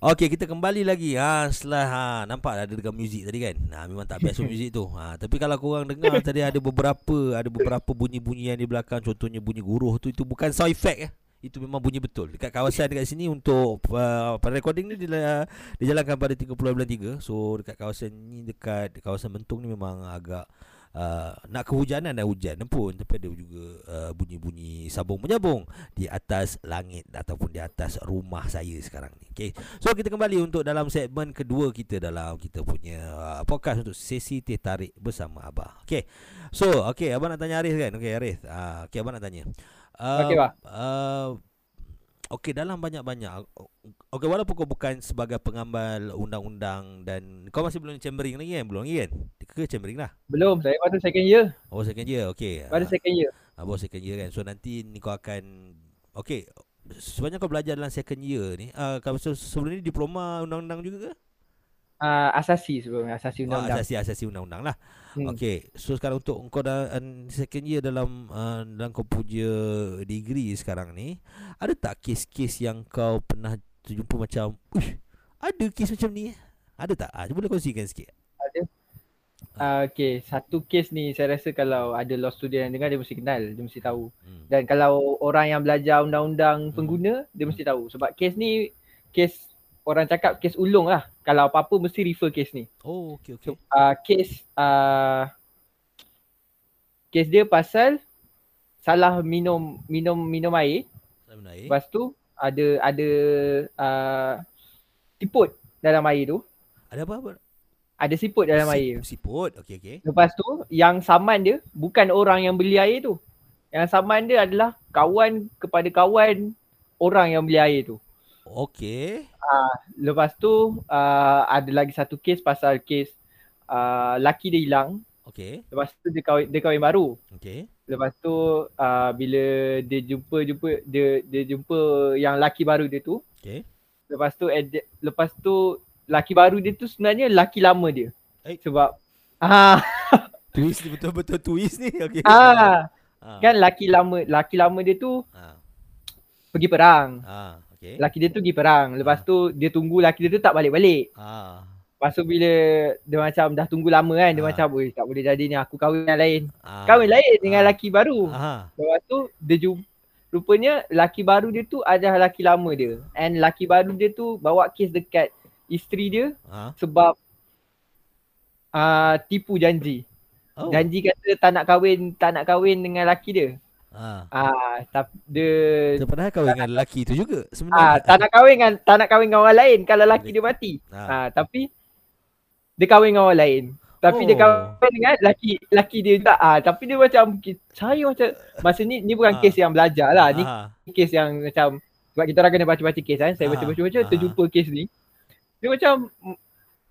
Okey, kita kembali lagi. Ha, setelah ha, nampak ada dekat muzik tadi kan. Ha, memang tak biasa muzik tu. Ha, tapi kalau korang dengar tadi ada beberapa ada beberapa bunyi-bunyian di belakang contohnya bunyi guruh tu itu bukan sound effect eh. Itu memang bunyi betul. Dekat kawasan dekat sini untuk uh, pada recording ni dia dijalankan pada 30.3. So dekat kawasan ni dekat kawasan Bentong ni memang agak uh, nak kehujanan dan hujan pun tapi ada juga uh, bunyi-bunyi sabung menyambung di atas langit ataupun di atas rumah saya sekarang ni. Okey. So kita kembali untuk dalam segmen kedua kita dalam kita punya uh, podcast untuk sesi teh tarik bersama Abah. Okey. So, okey abang nak tanya Arif kan? Okey Arif. Ah, okey abang nak tanya. Uh,
Okey, Bah.
Uh, Okey dalam banyak-banyak Okey walaupun kau bukan sebagai pengamal undang-undang dan kau masih belum chambering lagi kan? Belum lagi kan? Ke chambering lah.
Belum, saya baru second year.
Oh second year. Okey.
Baru second year.
ah, baru second year kan. So nanti ni kau akan Okey, sebenarnya kau belajar dalam second year ni. Ah uh, sebelum ni diploma undang-undang juga ke?
Ah, asasi sebelum asasi
Oh,
undang-undang.
asasi-asasi undang-undang lah.
Hmm.
Okey, so sekarang untuk kau dah uh, second year dalam uh, dalam kau punya degree sekarang ni, ada tak kes-kes yang kau pernah terjumpa macam, uish, ada kes macam ni? eh?" Ada tak? Ah, cuba boleh kongsikan sikit.
Ah, okay, satu kes ni saya rasa kalau ada law student yang dengar dia mesti kenal, dia mesti tahu.
Hmm.
Dan kalau orang yang belajar undang-undang
Hmm.
pengguna, dia mesti tahu. Sebab kes ni, kes orang cakap kes ulung lah. Kalau apa-apa mesti refer kes ni.
Oh, okey okey.
So, uh, kes uh, kes dia pasal salah minum minum minum air.
Saya menarik.
Lepas tu ada ada uh, siput dalam air tu.
Ada apa? apa?
Ada siput dalam
Sip-
air.
Siput. Okey okey.
Lepas tu yang saman dia bukan orang yang beli air tu. Yang saman dia adalah kawan kepada kawan orang yang beli air tu.
Okey.
Lepas tu uh, ada lagi satu kes pasal kes uh, laki dia hilang.
Okey.
Lepas tu dia kahwin, dia kahwin baru.
Okey.
Lepas tu uh, bila dia jumpa jumpa dia dia jumpa yang laki baru dia tu.
Okey.
Lepas tu ed- lepas tu laki baru dia tu sebenarnya laki lama dia.
Eh.
Sebab ah
Twist betul-betul twist ni. Okey.
ah
Ah.
kan laki lama laki lama dia tu
Ah.
pergi perang.
Ah. Okey.
Laki dia tu pergi perang. Lepas tu dia tunggu laki dia tu tak balik-balik.
Ah.
Lepas tu bila dia macam dah tunggu lama kan dia
Ah.
macam oi tak boleh jadi ni aku kahwin yang lain.
Ah.
Kahwin lain dengan
Ah.
laki baru.
Aha.
Lepas tu dia jumpa rupanya laki baru dia tu adalah laki lama dia. And laki baru dia tu bawa kes dekat isteri dia
Ah.
sebab uh, tipu janji.
Oh.
Janji kata tak nak kahwin, tak nak kahwin dengan laki dia.
Ah.
Ah, tapi dia
So, padahal kahwin dengan lelaki tu juga
ah
sebenarnya.
tak nak kahwin dengan tak nak kahwin dengan orang lain kalau laki dia mati.
Ah.
Ah, tapi dia kahwin dengan orang lain. Tapi dia
Oh.
kahwin dengan laki laki dia tak ah tapi dia macam saya macam masa ni ni bukan
Ah.
kes yang belajar lah ni
Ah,
kes yang macam sebab kita orang kena baca-baca kes kan saya
Ah.
baca-baca
Ah.
terjumpa kes ni dia macam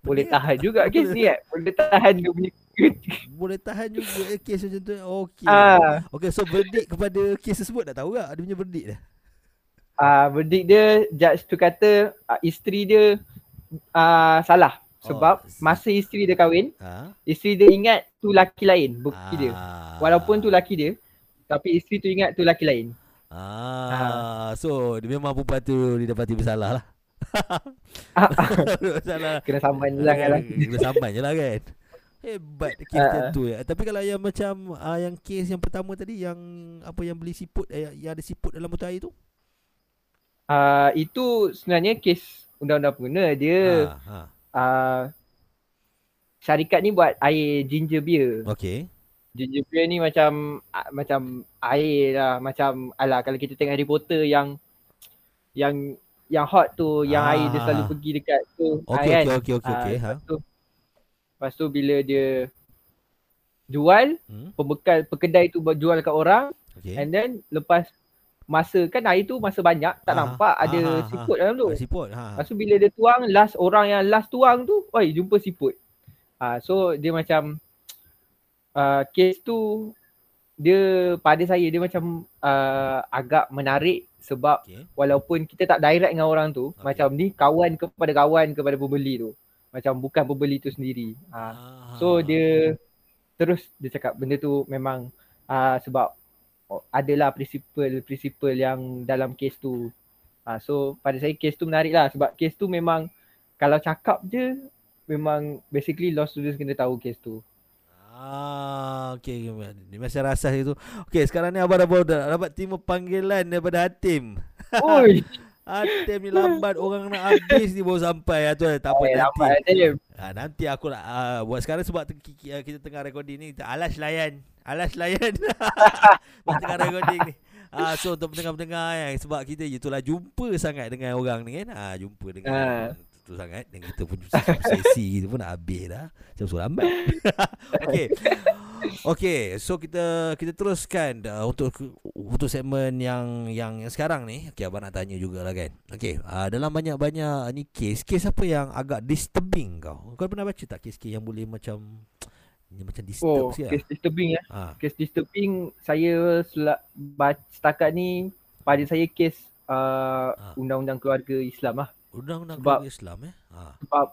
boleh tahan juga kes ni kan boleh tahan dia punya
boleh tahan juga eh, kes macam tu. Okey.
ah
Okey, so verdict kepada kes tersebut dah tahu tak? Dia punya verdict dah.
ah verdict dia judge tu kata ah, isteri dia ah salah sebab
Oh.
masa isteri dia kahwin
Ha?
isteri dia ingat tu laki lain bukti dia
Ah.
walaupun tu laki dia tapi isteri tu ingat tu laki lain
Ah, so dia memang perempuan tu didapati bersalah lah.
Ah,
bersalah.
kena saman je lah kan lah.
Kena saman je lah kan. Hebat kes
Ah.
macam tu ya. Tapi kalau yang macam uh, yang kes yang pertama tadi yang apa yang beli siput eh, yang ada siput dalam botol air tu?
Ah, itu sebenarnya kes undang-undang pengguna dia
Ha, ha.
uh, syarikat ni buat air ginger beer.
Okey.
Ginger beer ni macam uh, macam air lah, macam alah kalau kita tengok Harry Potter yang yang yang hot tu, yang
Ah.
air dia selalu pergi dekat tu. ah,
Okey
kan?
okey okey okey
Ah,
okey ha.
Tu, lepas tu bila dia jual,
Hmm.
pembekal pekedai tu jual kat orang
Okey.
and then lepas masa kan air tu masa banyak tak
Ah,
nampak ada
ah, ah,
siput dalam tu.
Ah, siput. Ha.
Lepas tu bila dia tuang, last orang yang last tuang tu, oi jumpa siput. Ah so dia macam uh, kes tu dia pada saya dia macam uh, agak menarik sebab
Okey.
walaupun kita tak direct dengan orang tu,
Okey.
macam ni kawan kepada kawan kepada pembeli tu. Macam bukan pembeli tu sendiri. Ah
Ah.
so dia terus dia cakap benda tu memang uh, sebab oh, adalah prinsipal-prinsipal yang dalam kes tu. Uh, so pada saya kes tu menarik lah sebab kes tu memang kalau cakap je memang basically law students kena tahu kes tu.
Ah, okey. Dia masih rasa itu. Okey, sekarang ni abang dah, dah dapat terima panggilan daripada Hatim.
Oi,
Hatim ni lambat orang nak habis ni baru sampai. Ah, tu tak apa
eh,
nanti.
lambat.
Ah, nanti aku nak ah, buat sekarang sebab te- ki- ki- kita tengah recording ni. Alas layan. Alas layan. Buat tengah recording ni. Ah, so untuk pendengar-pendengar kan sebab kita itulah jumpa sangat dengan orang ni kan. Ah, jumpa dengan Tu sangat dan kita pun sesi kita pun nak habis dah. Macam suruh lambat. Okey. Okey, so kita kita teruskan uh, untuk untuk segmen yang yang yang sekarang ni. Okey, abang nak tanya jugalah kan. Okey, uh, dalam banyak-banyak ni kes, kes apa yang agak disturbing kau? Kau pernah baca tak kes-kes yang boleh macam ni macam disturb
Oh,
sikit?
kes disturbing eh.
Ah.
Kes disturbing saya sela, ba- setakat ni pada saya kes uh,
Ah.
undang-undang keluarga Islam lah.
Undang-undang
Sebab-
Islam eh. Ha.
Sebab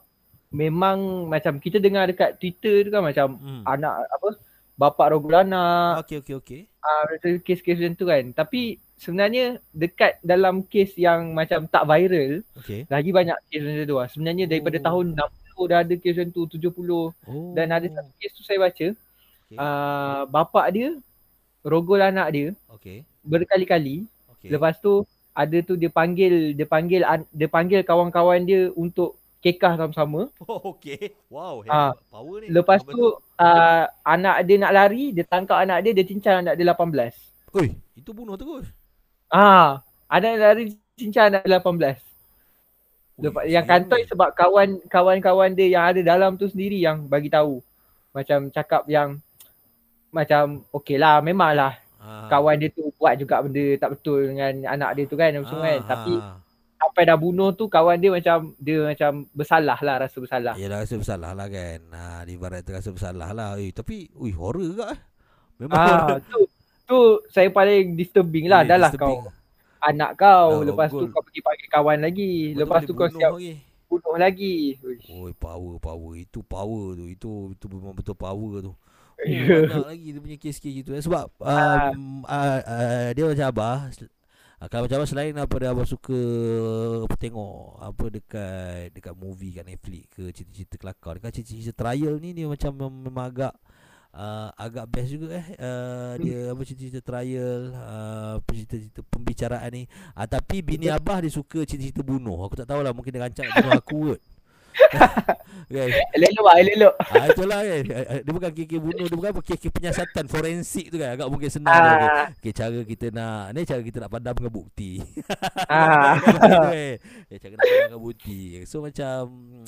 memang macam kita dengar dekat Twitter tu kan macam
Hmm.
anak apa bapa rogol anak
Okey okey okey.
ah uh, kes-kes macam tu kan tapi sebenarnya dekat dalam kes yang macam tak viral
Okey.
lagi banyak kes macam tu lah sebenarnya daripada
Oh.
tahun 60 dah ada kes macam tu 70
Oh.
dan ada satu kes tu saya baca
Okey.
uh, bapa dia rogol anak dia
Okey.
berkali-kali
Okey.
lepas tu ada tu dia panggil dia panggil an- dia panggil kawan-kawan dia untuk kekah sama-sama
Oh, okey. Wow, hebat. Power ni.
Lepas tu uh, anak dia nak lari, dia tangkap anak dia, dia cincang anak dia 18.
Oi, itu bunuh terus.
Ah, anak dia lari cincang anak dia 18. Lepas,
Ui,
yang
serius.
kantoi sebab kawan kawan-kawan dia yang ada dalam tu sendiri yang bagi tahu. Macam cakap yang macam okey lah memanglah
Ah.
kawan dia tu buat juga benda tak betul dengan anak dia tu kan apa semua kan.
Ah,
Tapi
ah.
sampai dah bunuh tu kawan dia macam dia macam bersalah lah rasa bersalah.
Yelah rasa bersalah lah kan. Ha, di barat tu rasa bersalah lah. Eh, tapi, ui, horror ke eh? Memang horror.
Ah, tu tu saya paling disturbing lah
Eh,
dah lah
disturbing.
kau anak kau
Dah
lepas tu
rogol.
kau pergi panggil kawan lagi
Betul
lepas tu kau siap
lagi.
bunuh lagi Uish.
Oi, power, power. Itu power tu. Itu itu memang betul power tu. Banyak lagi dia punya kes-kes gitu. eh. Sebab
Ah.
um, uh, uh, dia macam Abah. Uh, kalau macam Abah selain daripada Abah suka apa, tengok apa dekat dekat movie kat Netflix ke cerita-cerita kelakar. Dekat cerita-cerita trial ni dia macam mem- memang agak uh, agak best juga eh. Uh, dia apa cerita-cerita trial, uh, cerita-cerita pembicaraan ni. Uh, tapi bini Abah dia suka cerita-cerita bunuh. Aku tak tahulah mungkin dia rancang bunuh aku kot. Kan?
elok-elok lah elok-elok
Ah itulah kan. Ah, ah, Dia bukan kek bunuh, dia bukan apa kek penyiasatan forensik tu kan. Agak mungkin senang tu.
ah,
Okay, cara kita nak ni cara kita nak padamkan bukti.
ah.
Gitu, eh. Eh cakap nak dengan bukti So macam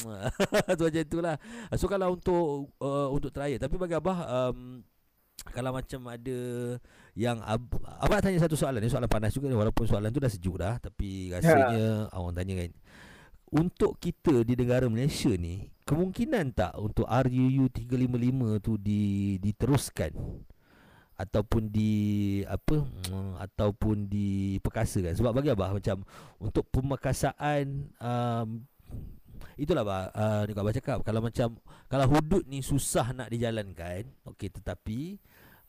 Tu macam itulah So kalau untuk uh, Untuk terakhir Tapi bagi Abah um, Kalau macam ada Yang ab, Abah nak tanya satu soalan Ini soalan panas juga Walaupun soalan tu dah sejuk dah Tapi rasanya ya. Orang tanya kan untuk kita di negara Malaysia ni kemungkinan tak untuk RUU 355 tu di diteruskan? Ataupun di apa ataupun diperkasakan? Sebab bagi abah macam untuk pemakasaan um, itulah bah uh, ni abah cakap kalau macam kalau hudud ni susah nak dijalankan okey tetapi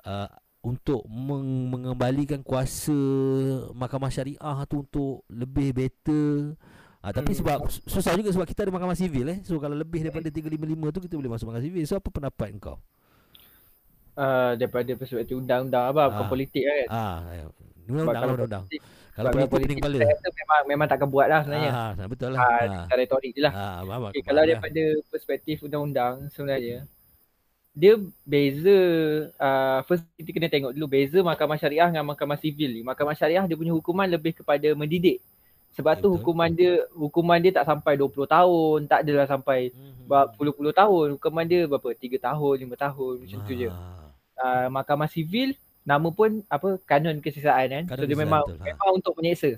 uh, untuk meng- mengembalikan kuasa mahkamah syariah tu untuk lebih better Ha, tapi hmm. sebab susah juga sebab kita ada mahkamah sivil eh. So kalau lebih daripada 355 tu kita boleh masuk mahkamah sivil. So apa pendapat kau?
uh, daripada perspektif undang-undang apa bukan ah. politik kan. Ah,
ya. undang-undang kalau undang. Kalau politik, politik kepala.
Memang memang takkan buat lah sebenarnya.
Ah, betul lah. Ah,
ah. retorik je lah. Ah, okay, kalau lah. daripada perspektif undang-undang sebenarnya dia beza uh, first kita kena tengok dulu beza mahkamah syariah dengan mahkamah sivil ni. Mahkamah syariah dia punya hukuman lebih kepada mendidik. Sebab ya, tu betul. hukuman dia hukuman dia tak sampai 20 tahun, tak adalah sampai mm-hmm. puluh-puluh tahun. Hukuman dia berapa? 3 tahun, 5 tahun macam ah. tu je. Uh, mahkamah sivil nama pun apa kanun kesisaan kan. Kanun so dia memang betul, ha. memang untuk menyeksa.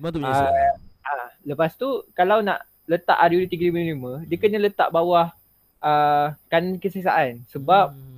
Memang untuk menyeksa. Uh, uh, lepas tu kalau nak letak RUU 355, dia kena letak bawah uh, kanun kesisaan sebab hmm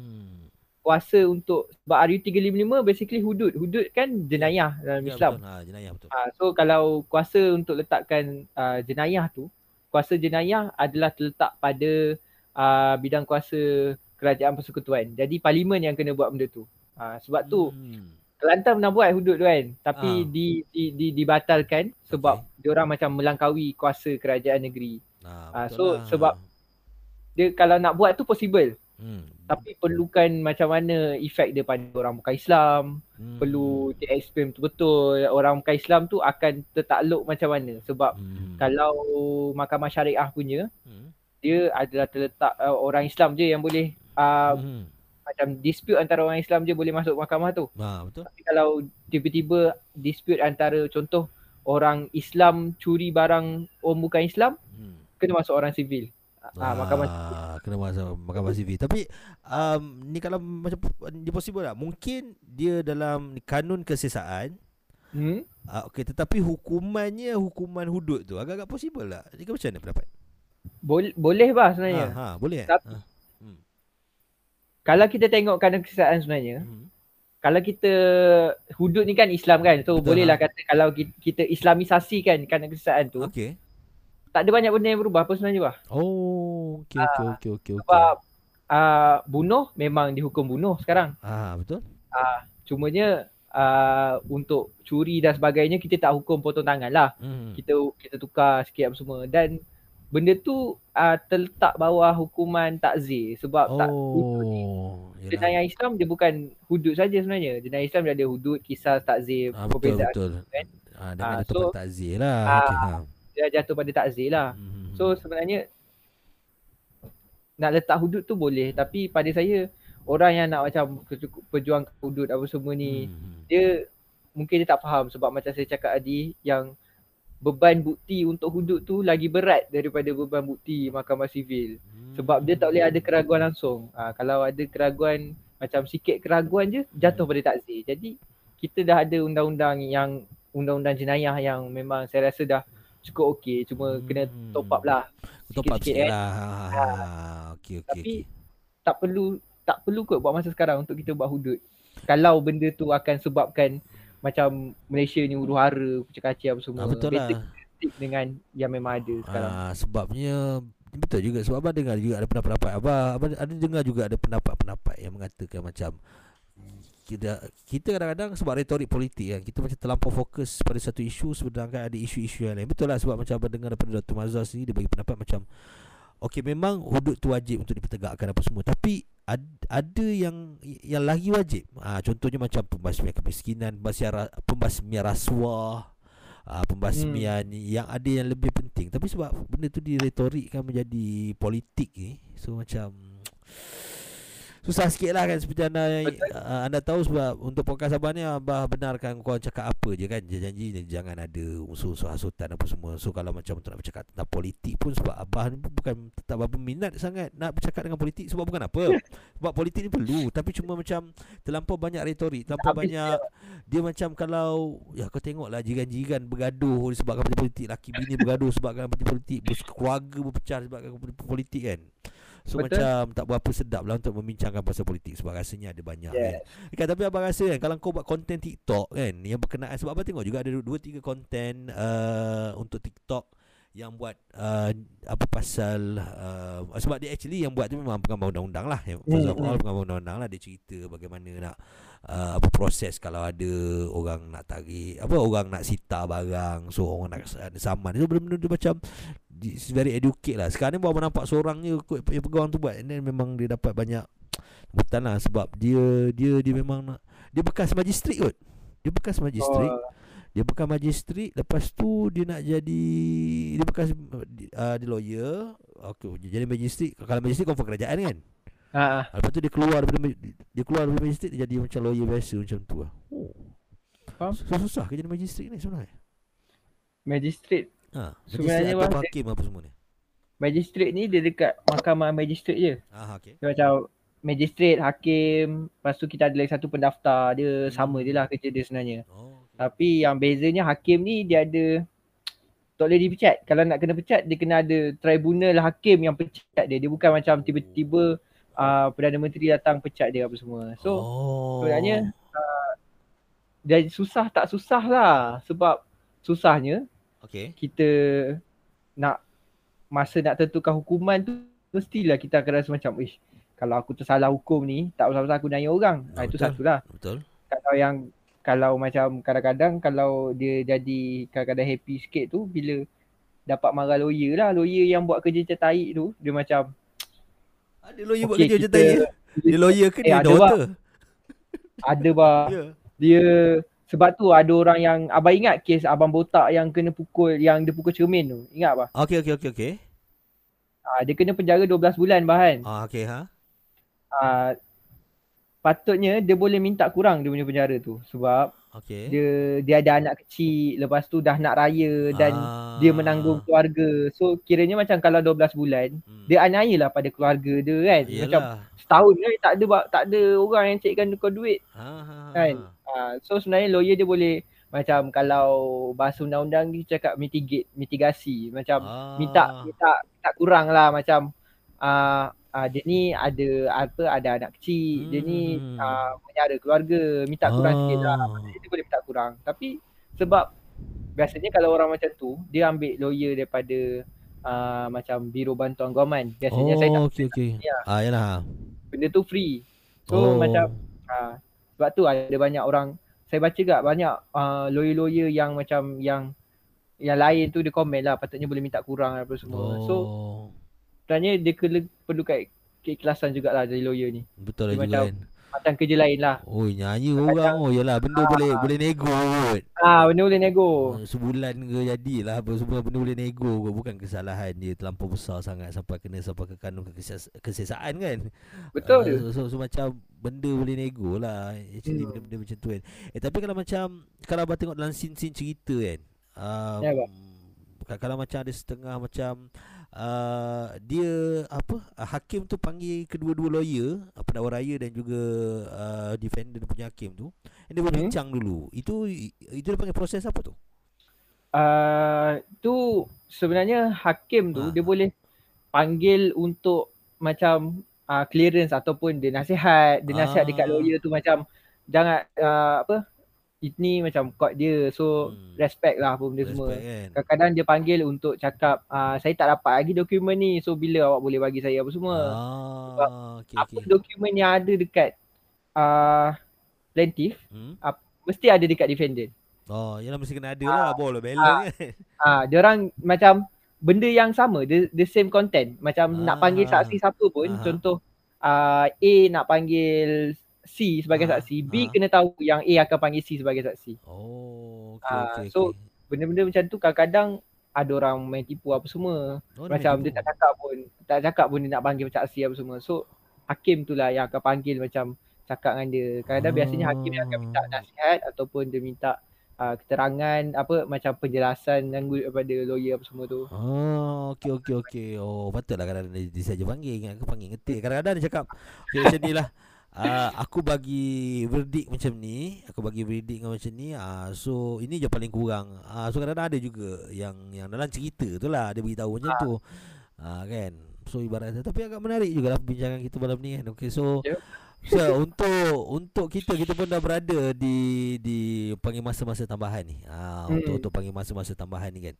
kuasa untuk sebab RU 355 basically hudud. Hudud kan jenayah dalam ya, Islam. Betul. Ha, jenayah betul. Ha, so kalau kuasa untuk letakkan uh, jenayah tu, kuasa jenayah adalah terletak pada uh, bidang kuasa kerajaan persekutuan. Jadi parlimen yang kena buat benda tu. Ha, sebab tu hmm. Kelantan pernah buat hudud tu kan tapi ha. di, di, di, dibatalkan sebab okay. dia orang macam melangkaui kuasa kerajaan negeri. Ha, ha, so lah. sebab dia kalau nak buat tu possible. Hmm. Tapi perlukan macam mana efek dia pada orang bukan Islam. Hmm. Perlu di explain betul-betul orang bukan Islam tu akan tertakluk macam mana. Sebab hmm. kalau mahkamah syariah punya, hmm. dia adalah terletak uh, orang Islam je yang boleh uh, hmm. macam dispute antara orang Islam je boleh masuk mahkamah tu. Ha, betul. Tapi kalau tiba-tiba dispute antara contoh orang Islam curi barang orang bukan Islam, hmm. kena masuk orang sivil. Ah, mahkamah ah,
kena masuk mahkamah CV. Tapi um, ni kalau macam ni possible tak? Mungkin dia dalam kanun kesesaan. Hmm. Ah, okey tetapi hukumannya hukuman hudud tu agak-agak possible tak? Ni macam mana pendapat?
Boleh boleh bah sebenarnya.
Ha, ha boleh.
Tapi, ha. Hmm. Kalau kita tengok kanun kesesaan sebenarnya, hmm. kalau kita hudud ni kan Islam kan. So Betul, bolehlah ha. kata kalau kita islamisasikan kanun kesesaan tu. Okey tak ada banyak benda yang berubah apa sebenarnya bah.
Oh, okey okey ah, okey okey.
Sebab uh, bunuh memang dihukum bunuh sekarang.
Ah, betul.
Ah, uh, cumanya uh, untuk curi dan sebagainya kita tak hukum potong tangan lah. Hmm. Kita kita tukar sikit apa semua dan benda tu uh, terletak bawah hukuman takzir sebab oh, tak jenayah Islam dia bukan hudud saja sebenarnya. Jenayah Islam dia ada hudud, kisah, takzir,
ah, betul, betul. Kan? Ah, dengan uh, so, takzir lah. Uh, okay, ha
dia jatuh pada takzir lah. Hmm. So sebenarnya nak letak hudud tu boleh tapi pada saya orang yang nak macam perjuang hudud apa semua ni hmm. dia mungkin dia tak faham sebab macam saya cakap tadi yang beban bukti untuk hudud tu lagi berat daripada beban bukti mahkamah sivil. Hmm. Sebab dia tak boleh ada keraguan langsung. Ha, kalau ada keraguan macam sikit keraguan je jatuh pada takzir. Jadi kita dah ada undang-undang yang undang-undang jenayah yang memang saya rasa dah cukup okey cuma hmm. kena top up lah.
Top up sikit lah ha, ha, ha. okey okey
tapi okay. tak perlu tak perlu kot buat masa sekarang untuk kita buat hudud. Kalau benda tu akan sebabkan macam Malaysia ni huru hara kacau-kacau apa semua.
Ha, betul lah.
dengan yang memang ada sekarang.
Ha, sebabnya betul juga. Sebab abang dengar juga ada pendapat-pendapat. Abang, abang ada dengar juga ada pendapat-pendapat yang mengatakan macam kita kita kadang-kadang sebab retorik politik kan kita macam terlampau fokus pada satu isu sedangkan ada isu-isu yang lain betul lah sebab macam abang dengar daripada Dr. Mazaz ni dia bagi pendapat macam okey memang hudud tu wajib untuk dipertegakkan apa semua tapi ad, ada yang yang lagi wajib ha, contohnya macam pembasmian kemiskinan pembasmian, pembasmian rasuah ha, pembasmian hmm. yang ada yang lebih penting tapi sebab benda tu diretorikkan menjadi politik ni so macam susah sikit lah kan seperti anda
Betul.
uh, anda tahu sebab untuk podcast abah ni abah benarkan kau cakap apa je kan. Dia janji dia jangan ada unsur-unsur hasutan apa semua. So kalau macam untuk nak bercakap tentang politik pun sebab abah ni pun bukan tak berapa minat sangat nak bercakap dengan politik sebab bukan apa. Sebab politik ni perlu. Tapi cuma macam terlampau banyak retorik terlampau
Habis
banyak dia macam kalau ya kau tengoklah jiran-jiran bergaduh disebabkan parti politik. Laki bini bergaduh sebabkan politik. Keluarga berpecah sebabkan politik kan So
Betul.
macam tak berapa sedap lah untuk membincangkan pasal politik sebab rasanya ada banyak
Yes.
kan. kan. Tapi abang rasa kan kalau kau buat konten TikTok kan yang berkenaan sebab abang tengok juga ada 2 3 konten uh, untuk TikTok yang buat uh, apa pasal uh, sebab dia actually yang buat tu memang pengamal undang-undang lah yang first of
Hmm,
all pengamal undang-undang lah dia cerita bagaimana nak uh, apa proses kalau ada orang nak tarik apa orang nak sita barang so orang nak saman itu benda-benda macam it's very educate lah. Sekarang ni baru nampak seorang je kot yang pegang tu buat. And then memang dia dapat banyak bukan lah sebab dia dia dia memang nak dia bekas magistrik kot. Dia bekas magistrik
Oh,
dia bekas magistrik Lepas tu dia nak jadi Dia bekas uh, Dia lawyer. Okay jadi magistrik Kalau magistrik confirm kerajaan kan?
Ha,
Lepas tu dia keluar daripada Dia keluar daripada magistrik Dia jadi macam lawyer biasa Macam tu lah. Oh.
Faham?
Susah, susah ke jadi magistrik ni sebenarnya?
Magistrate.
Ha,
Sebenarnya
atau hakim apa semua ni
Magistrate ni dia dekat mahkamah magistrate je.
ah, okay.
Dia macam magistrate, hakim, lepas tu kita ada lagi satu pendaftar. Dia sama je lah kerja dia sebenarnya.
Oh, okay.
Tapi yang bezanya hakim ni dia ada tak boleh dipecat. Kalau nak kena pecat dia kena ada tribunal hakim yang pecat dia. Dia bukan macam tiba-tiba uh, Perdana Menteri datang pecat dia apa semua. So
oh.
sebenarnya, dia susah tak susah lah. Sebab susahnya
Okay
kita nak masa nak tentukan hukuman tu mestilah kita akan rasa macam ish kalau aku tersalah hukum ni tak pasal-pasal aku nanya orang. Ha, itu
Betul.
satu lah.
Betul
Kalau yang kalau macam kadang-kadang kalau dia jadi kadang-kadang happy sikit tu bila dapat marah lawyer lah. Lawyer yang buat kerja macam taik tu dia macam
Ada lawyer buat
Okey,
kerja macam tadi Dia lawyer ke
Eh,
dia
ada,
daughter
ada bah
Ya
dia sebab tu ada orang yang abang ingat kes abang botak yang kena pukul yang dia pukul cermin tu. Ingat bah?
Okay okay okay okay
Ha, dia kena penjara 12 bulan bahan.
ah, Okay ha
uh, patutnya dia boleh minta kurang dia punya penjara tu sebab
Okay
dia dia ada anak kecil lepas tu dah nak raya dan
ah.
dia menanggung keluarga. So kiranya macam kalau 12 bulan
hmm.
dia aniaya lah pada keluarga dia kan.
Yelah.
Macam setahun ni tak ada tak ada orang yang cekkan kau duit.
ha, ha, ha,
Kan?
ha.
Uh, so sebenarnya lawyer dia boleh macam kalau bahasa undang-undang dia cakap mitigate, mitigasi macam
Ah.
minta minta minta kurang lah macam uh, uh, dia ni ada apa ada anak kecil dia ni
Hmm.
uh, menyara keluarga minta kurang sikit lah
Ah.
Maksudnya dia boleh minta kurang tapi sebab biasanya kalau orang macam tu dia ambil lawyer daripada uh, macam biro bantuan government biasanya
oh,
saya tak
okay, okay.
Ya.
Ah, yalah.
benda tu free so
oh.
macam uh, sebab tu ada banyak orang saya baca gak banyak uh, lawyer-lawyer yang macam yang yang lain tu dia komen lah patutnya boleh minta kurang apa semua
oh.
so sebenarnya dia kena perlu kat keikhlasan jugalah jadi lawyer ni.
betul lah juga
macam-
kan.
Macam kerja lain lah.
Oh, nyanyi orang. Oh, yalah benda boleh boleh nego kot.
Ah, benda boleh nego.
Oh, sebulan ke jadilah apa semua benda boleh nego kot. Bukan kesalahan dia terlampau besar sangat sampai kena sampai ke keses- kesesaan kan.
Betul.
Ah, so, so, so, macam benda boleh nego lah Actually
Hmm.
benda-benda macam tu kan Eh tapi kalau macam Kalau abang tengok dalam scene-scene cerita kan um,
Ya, abang.
ka- Kalau macam ada setengah macam uh, Dia apa uh, Hakim tu panggil kedua-dua lawyer uh, Pendakwa raya dan juga uh, Defender punya hakim tu And dia berbincang dulu Itu Itu dia panggil proses apa tu?
Uh, tu sebenarnya hakim tu
Ah.
dia boleh panggil untuk macam uh, clearance ataupun dia nasihat, dia nasihat dekat
Ah.
lawyer tu macam jangan uh, apa ini macam court dia so
Hmm.
respect lah apa benda semua.
Respect kan
Kadang-kadang dia panggil untuk cakap uh, saya tak dapat lagi dokumen ni so bila awak boleh bagi saya apa semua.
Ah, okay,
apa
okay.
dokumen yang ada dekat uh, plaintiff
Hmm?
mesti ada dekat defendant.
Oh, yalah mesti kena ada lah Boleh balance kan
Ah, dia orang macam benda yang sama, the, the same content. Macam
Ah.
nak panggil saksi siapa pun,
Ah.
contoh uh, A nak panggil C sebagai
Ah,
saksi, B
ah.
kena tahu yang A akan panggil C sebagai saksi.
Oh, okay,
Ah,
okay,
so,
okay.
Benda-benda macam tu kadang-kadang ada orang main tipu apa semua.
Oh,
macam dia
tipu.
tak cakap pun, tak cakap pun dia nak panggil saksi apa semua. So hakim tu lah yang akan panggil macam cakap dengan dia. Kadang-kadang biasanya hakim yang akan minta
Ah.
nasihat ataupun dia minta uh, keterangan apa macam penjelasan dan daripada lawyer apa semua tu.
Oh, okey okey okey. Oh, patutlah kadang-kadang dia, dia saja panggil ingat aku panggil ngetik. Kadang-kadang dia cakap okay, macam ni lah. Uh, aku bagi verdict macam ni, aku bagi verdict macam ni. Uh, so ini je paling kurang. Uh, so kadang-kadang ada juga yang yang dalam cerita tu lah dia beritahu macam tu. Uh, kan. So ibaratnya tapi agak menarik juga lah perbincangan kita malam ni kan. Okay so
Yep.
So untuk untuk kita kita pun dah berada di di panggil masa-masa tambahan ni. Ah
Hmm.
untuk untuk panggil masa-masa tambahan ni kan.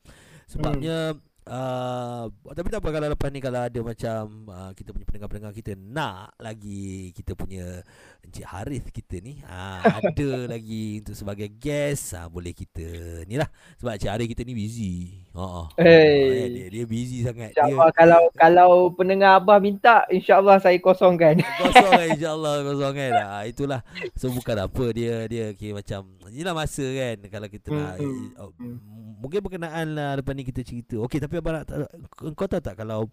Sebabnya uh, tapi tak apa kalau lepas ni kalau ada macam uh, kita punya pendengar-pendengar kita nak lagi kita punya Encik Harith kita ni uh, ada lagi untuk sebagai guest uh, boleh kita ni lah sebab Encik Harith kita ni busy. Ha uh,
Hey.
dia, dia busy sangat. Dia
InsyaAllah kalau kalau pendengar abah minta insyaAllah saya kosongkan.
kosong insyaAllah kosong kan ah, itulah so bukan apa dia dia kira macam inilah masa kan kalau kita
Hmm,
nak
hmm,
oh,
hmm.
mungkin berkenaan lah lepas ni kita cerita okey tapi abang nak ta- kau tahu tak kalau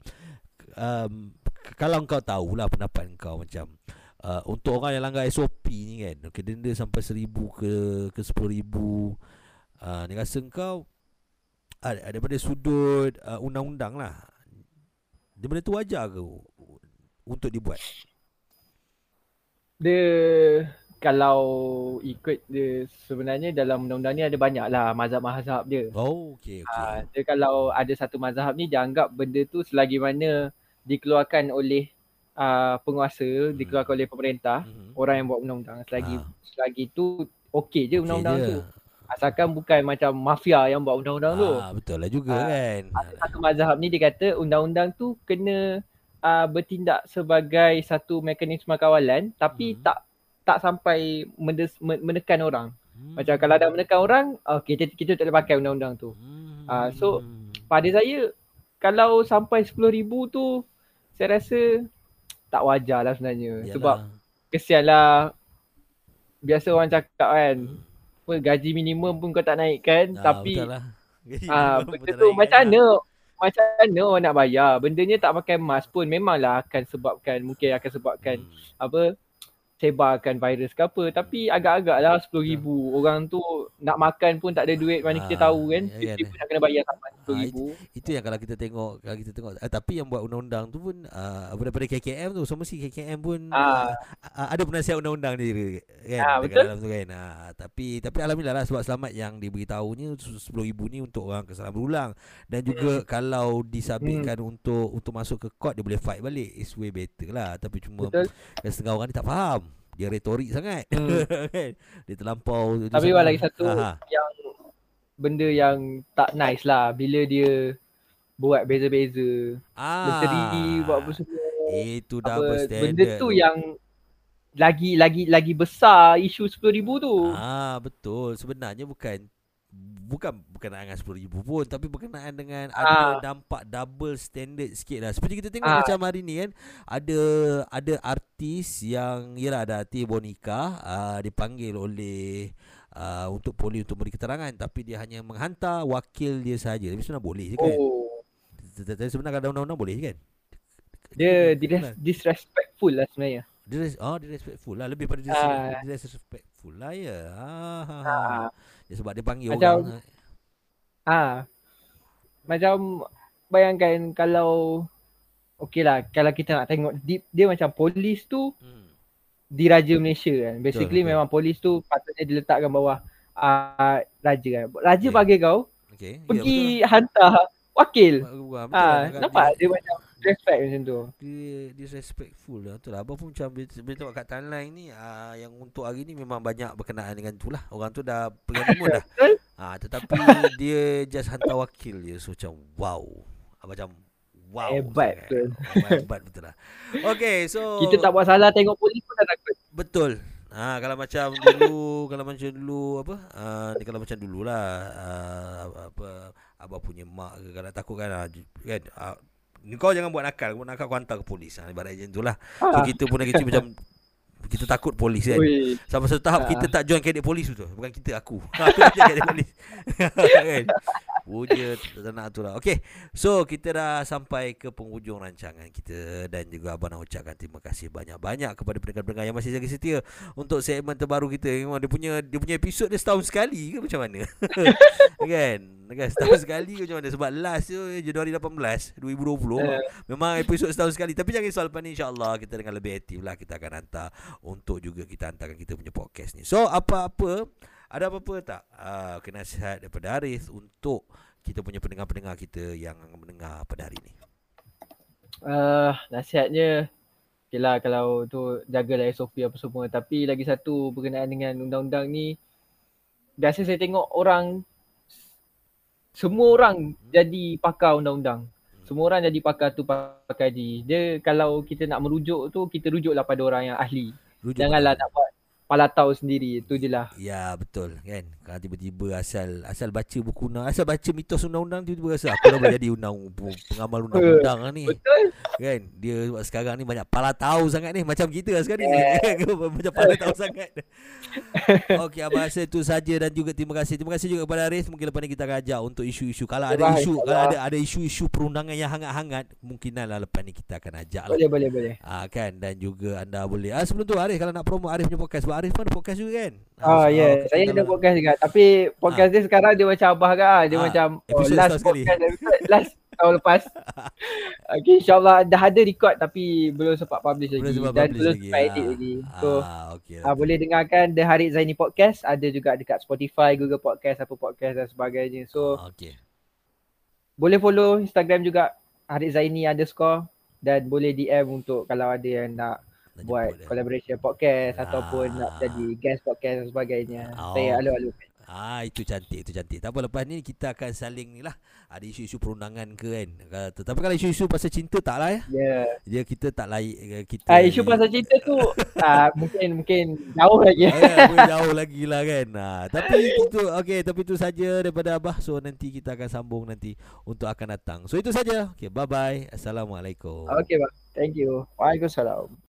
um, kalau kau tahulah pendapat kau macam uh, untuk orang yang langgar SOP ni kan okey denda sampai seribu ke ke sepuluh ribu uh, ni rasa kau uh, daripada sudut uh, undang-undang lah dia benda tu wajar ke untuk dibuat?
Dia kalau ikut dia sebenarnya dalam undang-undang ni ada banyak lah mazhab-mazhab dia.
Oh, okey okey.
Ha, dia kalau ada satu mazhab ni dia anggap benda tu selagi mana dikeluarkan oleh uh, penguasa,
Hmm.
dikeluarkan oleh pemerintah,
Mhm.
orang yang buat undang-undang selagi
Ah.
selagi tu okey je undang-undang
Okey
tu. Asalkan bukan macam mafia yang buat undang-undang tu.
Ah, betul lah juga
Ah,
kan.
Satu mazhab ni dia kata undang-undang tu kena uh, bertindak sebagai satu mekanisme kawalan tapi
Mhm.
tak tak sampai mendes, men- menekan orang.
Hmm.
Macam kalau dah menekan orang, okay, kita, kita tak boleh pakai undang-undang tu. Ah, so, Pada saya, kalau sampai RM10,000 tu, saya rasa tak wajar lah sebenarnya.
Yalah.
Sebab kesian lah, biasa orang cakap kan,
Hmm.
apa, gaji minimum pun kau tak naikkan,
Ah,
tapi
lah.
ah,
Betul
benda
lah,
tu macam
lah.
mana? Macam mana orang nak bayar? Bendanya tak pakai mask pun memanglah akan sebabkan, mungkin akan sebabkan
Hmm.
apa sebarkan virus ke apa tapi agak-agak lah RM10,000 orang tu nak makan pun tak ada duit mana kita
Ah,
tahu kan
ya kan.
RM10,000 nak kena bayar sampai RM10,000
Itu yang kalau kita tengok kalau kita tengok eh, tapi yang buat undang-undang tu pun uh, daripada KKM tu so mesti KKM pun
Ah.
uh, ada penasihat undang-undang dia kan
Ah,
dekat
betul.
dalam tu kan. Uh, tapi tapi alhamdulillah lah sebab selamat yang diberitahunya 10,000 ni untuk orang kesalahan berulang dan juga kalau disabitkan untuk untuk masuk ke court dia boleh fight balik. It's way better lah tapi cuma
betul
kan setengah orang ni tak faham. Dia retorik sangat.
Hmm.
kan? Dia terlampau.
Tapi
sangat-
lagi satu
Ah, ah.
yang benda yang tak nice lah bila dia buat beza-beza
Ah.
Leteri buat apa semua
Itu
apa,
double standard.
benda tu yang lagi lagi lagi besar isu RM10,000 tu
Ah betul. Sebenarnya bukan bukan berkenaan dengan 10,000 pun tapi berkenaan dengan ada
Ah.
dampak double standard sikit lah. Seperti kita tengok
Ah.
macam hari ni kan ada ada artis yang yalah ada artis Bonika uh, dipanggil oleh uh, untuk polis untuk beri keterangan tapi dia hanya menghantar wakil dia saja. Tapi sebenarnya boleh je kan.
oh
Tetapi sebenarnya kalau ada undang-undang boleh je kan.
dia dis- disrespectful lah sebenarnya
Dia oh dia respectful lah lebih pada dia,
Ah.
dia respectful lah ya. Ah, ha, ha.
Ah.
Ya, sebab dia panggil
Macam-
orang.
Ah, macam bayangkan kalau okey lah kalau kita nak tengok deep dia macam polis tu
Hmm.
diraja Malaysia kan. Basically
betul.
memang polis tu patutnya diletakkan bawah uh, raja kan. Raja
Okey.
bagi kau
Okey. Ya,
pergi hantar wakil.
betul. Betul, betul
Ah,
lah.
nampak dia macam respect macam tu.
dia disrespectful lah. Betul lah. Abang pun macam bila, bila tengok kat timeline ni ah, yang untuk hari ni memang banyak berkenaan dengan tu lah. Orang tu dah pegang timun dah. Ah, tetapi dia just hantar wakil je. So macam wow. Ah, macam wow
Hebat betul.
Hebat betul lah. Okay so
Kita tak buat salah tengok polis pun dah takut.
betul. Ha, kalau macam dulu kalau macam dulu apa? Uh, ni kalau macam dululah uh, apa abang punya mak ke kalau takut kan kan uh, kau jangan buat nakal buat nakal kau hantar ke polis ha, ibarat macam itulah So
Ah.
kita pun kecil macam kita takut polis kan.
Ui.
Sampai satu tahap
Ah.
kita tak join kadet polis tu. Bukan kita aku. Aku join kadet polis. kan. Puja ternak tu lah. Okay. So kita dah sampai ke penghujung rancangan kita. Dan juga Abang nak ucapkan terima kasih banyak-banyak kepada pendengar-pendengar yang masih jaga setia. Untuk segmen terbaru kita. Memang dia punya dia punya episod dia setahun sekali ke macam mana? kan? Kan setahun sekali ke macam mana? Sebab last tu Januari 18, 2020. Memang episod setahun sekali. Tapi jangan risau lepas ni insyaAllah kita dengan lebih aktif lah. Kita akan hantar untuk juga kita hantarkan kita punya podcast ni. So apa-apa ada apa-apa tak uh, kena nasihat daripada Arif untuk kita punya pendengar-pendengar kita yang mendengar pada hari ni?
Uh, nasihatnya okay lah kalau tu jagalah SOP apa semua tapi lagi satu berkenaan dengan undang-undang ni biasa saya tengok orang semua orang hmm. jadi pakar undang-undang. Semua orang jadi pakar tu pakar di. Dia kalau kita nak merujuk tu kita rujuklah pada orang yang ahli. Rujuk Janganlah nak buat kepala tahu sendiri itu je lah.
Ya betul kan. Kalau tiba-tiba asal asal baca buku undang, asal baca mitos undang-undang tiba-tiba rasa aku dah boleh jadi undang pengamal undang-undang lah ni. Betul. Kan dia sekarang ni banyak pala tahu sangat ni macam kita lah sekarang yeah. ni. macam pala tahu sangat. Okey abang rasa itu saja dan juga terima kasih. Terima kasih juga kepada Aris mungkin lepas ni kita akan ajak untuk isu-isu. Kalau ada isu kalau ada ada isu-isu perundangan yang hangat-hangat mungkinlah lepas ni kita akan ajak
lah. Boleh boleh boleh.
Ah kan dan juga anda boleh. Ah sebelum tu Aris kalau nak promo Aris punya podcast Arif pun podcast juga kan?
Oh ya, yeah. saya ada podcast juga. Tapi podcast ha. dia sekarang dia macam abah ke Dia ha. macam oh, last podcast episode, last tahun lepas. okay, insyaAllah dah ada record tapi belum sempat publish lagi. Belum Dan belum sempat edit ha. lagi. So, ha. Okay, okay. boleh dengarkan The Harid Zaini Podcast. Ada juga dekat Spotify, Google Podcast, apa podcast dan sebagainya. So, okay. boleh follow Instagram juga Harid Zaini underscore. Dan boleh DM untuk kalau ada yang nak buat jemput, collaboration ya. podcast ah. ataupun nak jadi guest podcast dan sebagainya. Oh. Saya alu-alu.
Ah itu cantik itu cantik. Tak apa lepas ni kita akan saling ni lah. Ada isu-isu perundangan ke kan. Tapi kalau isu-isu pasal cinta tak lah ya.
Yeah.
Dia kita tak laik eh, kita.
Ah isu pasal cinta tu ah mungkin mungkin jauh lagi.
Ah, ya, jauh lagi lah kan. Ah, tapi itu okey tapi itu saja daripada abah. So nanti kita akan sambung nanti untuk akan datang. So itu saja. Okey bye bye. Assalamualaikum.
Okey bang. Thank you. Waalaikumsalam.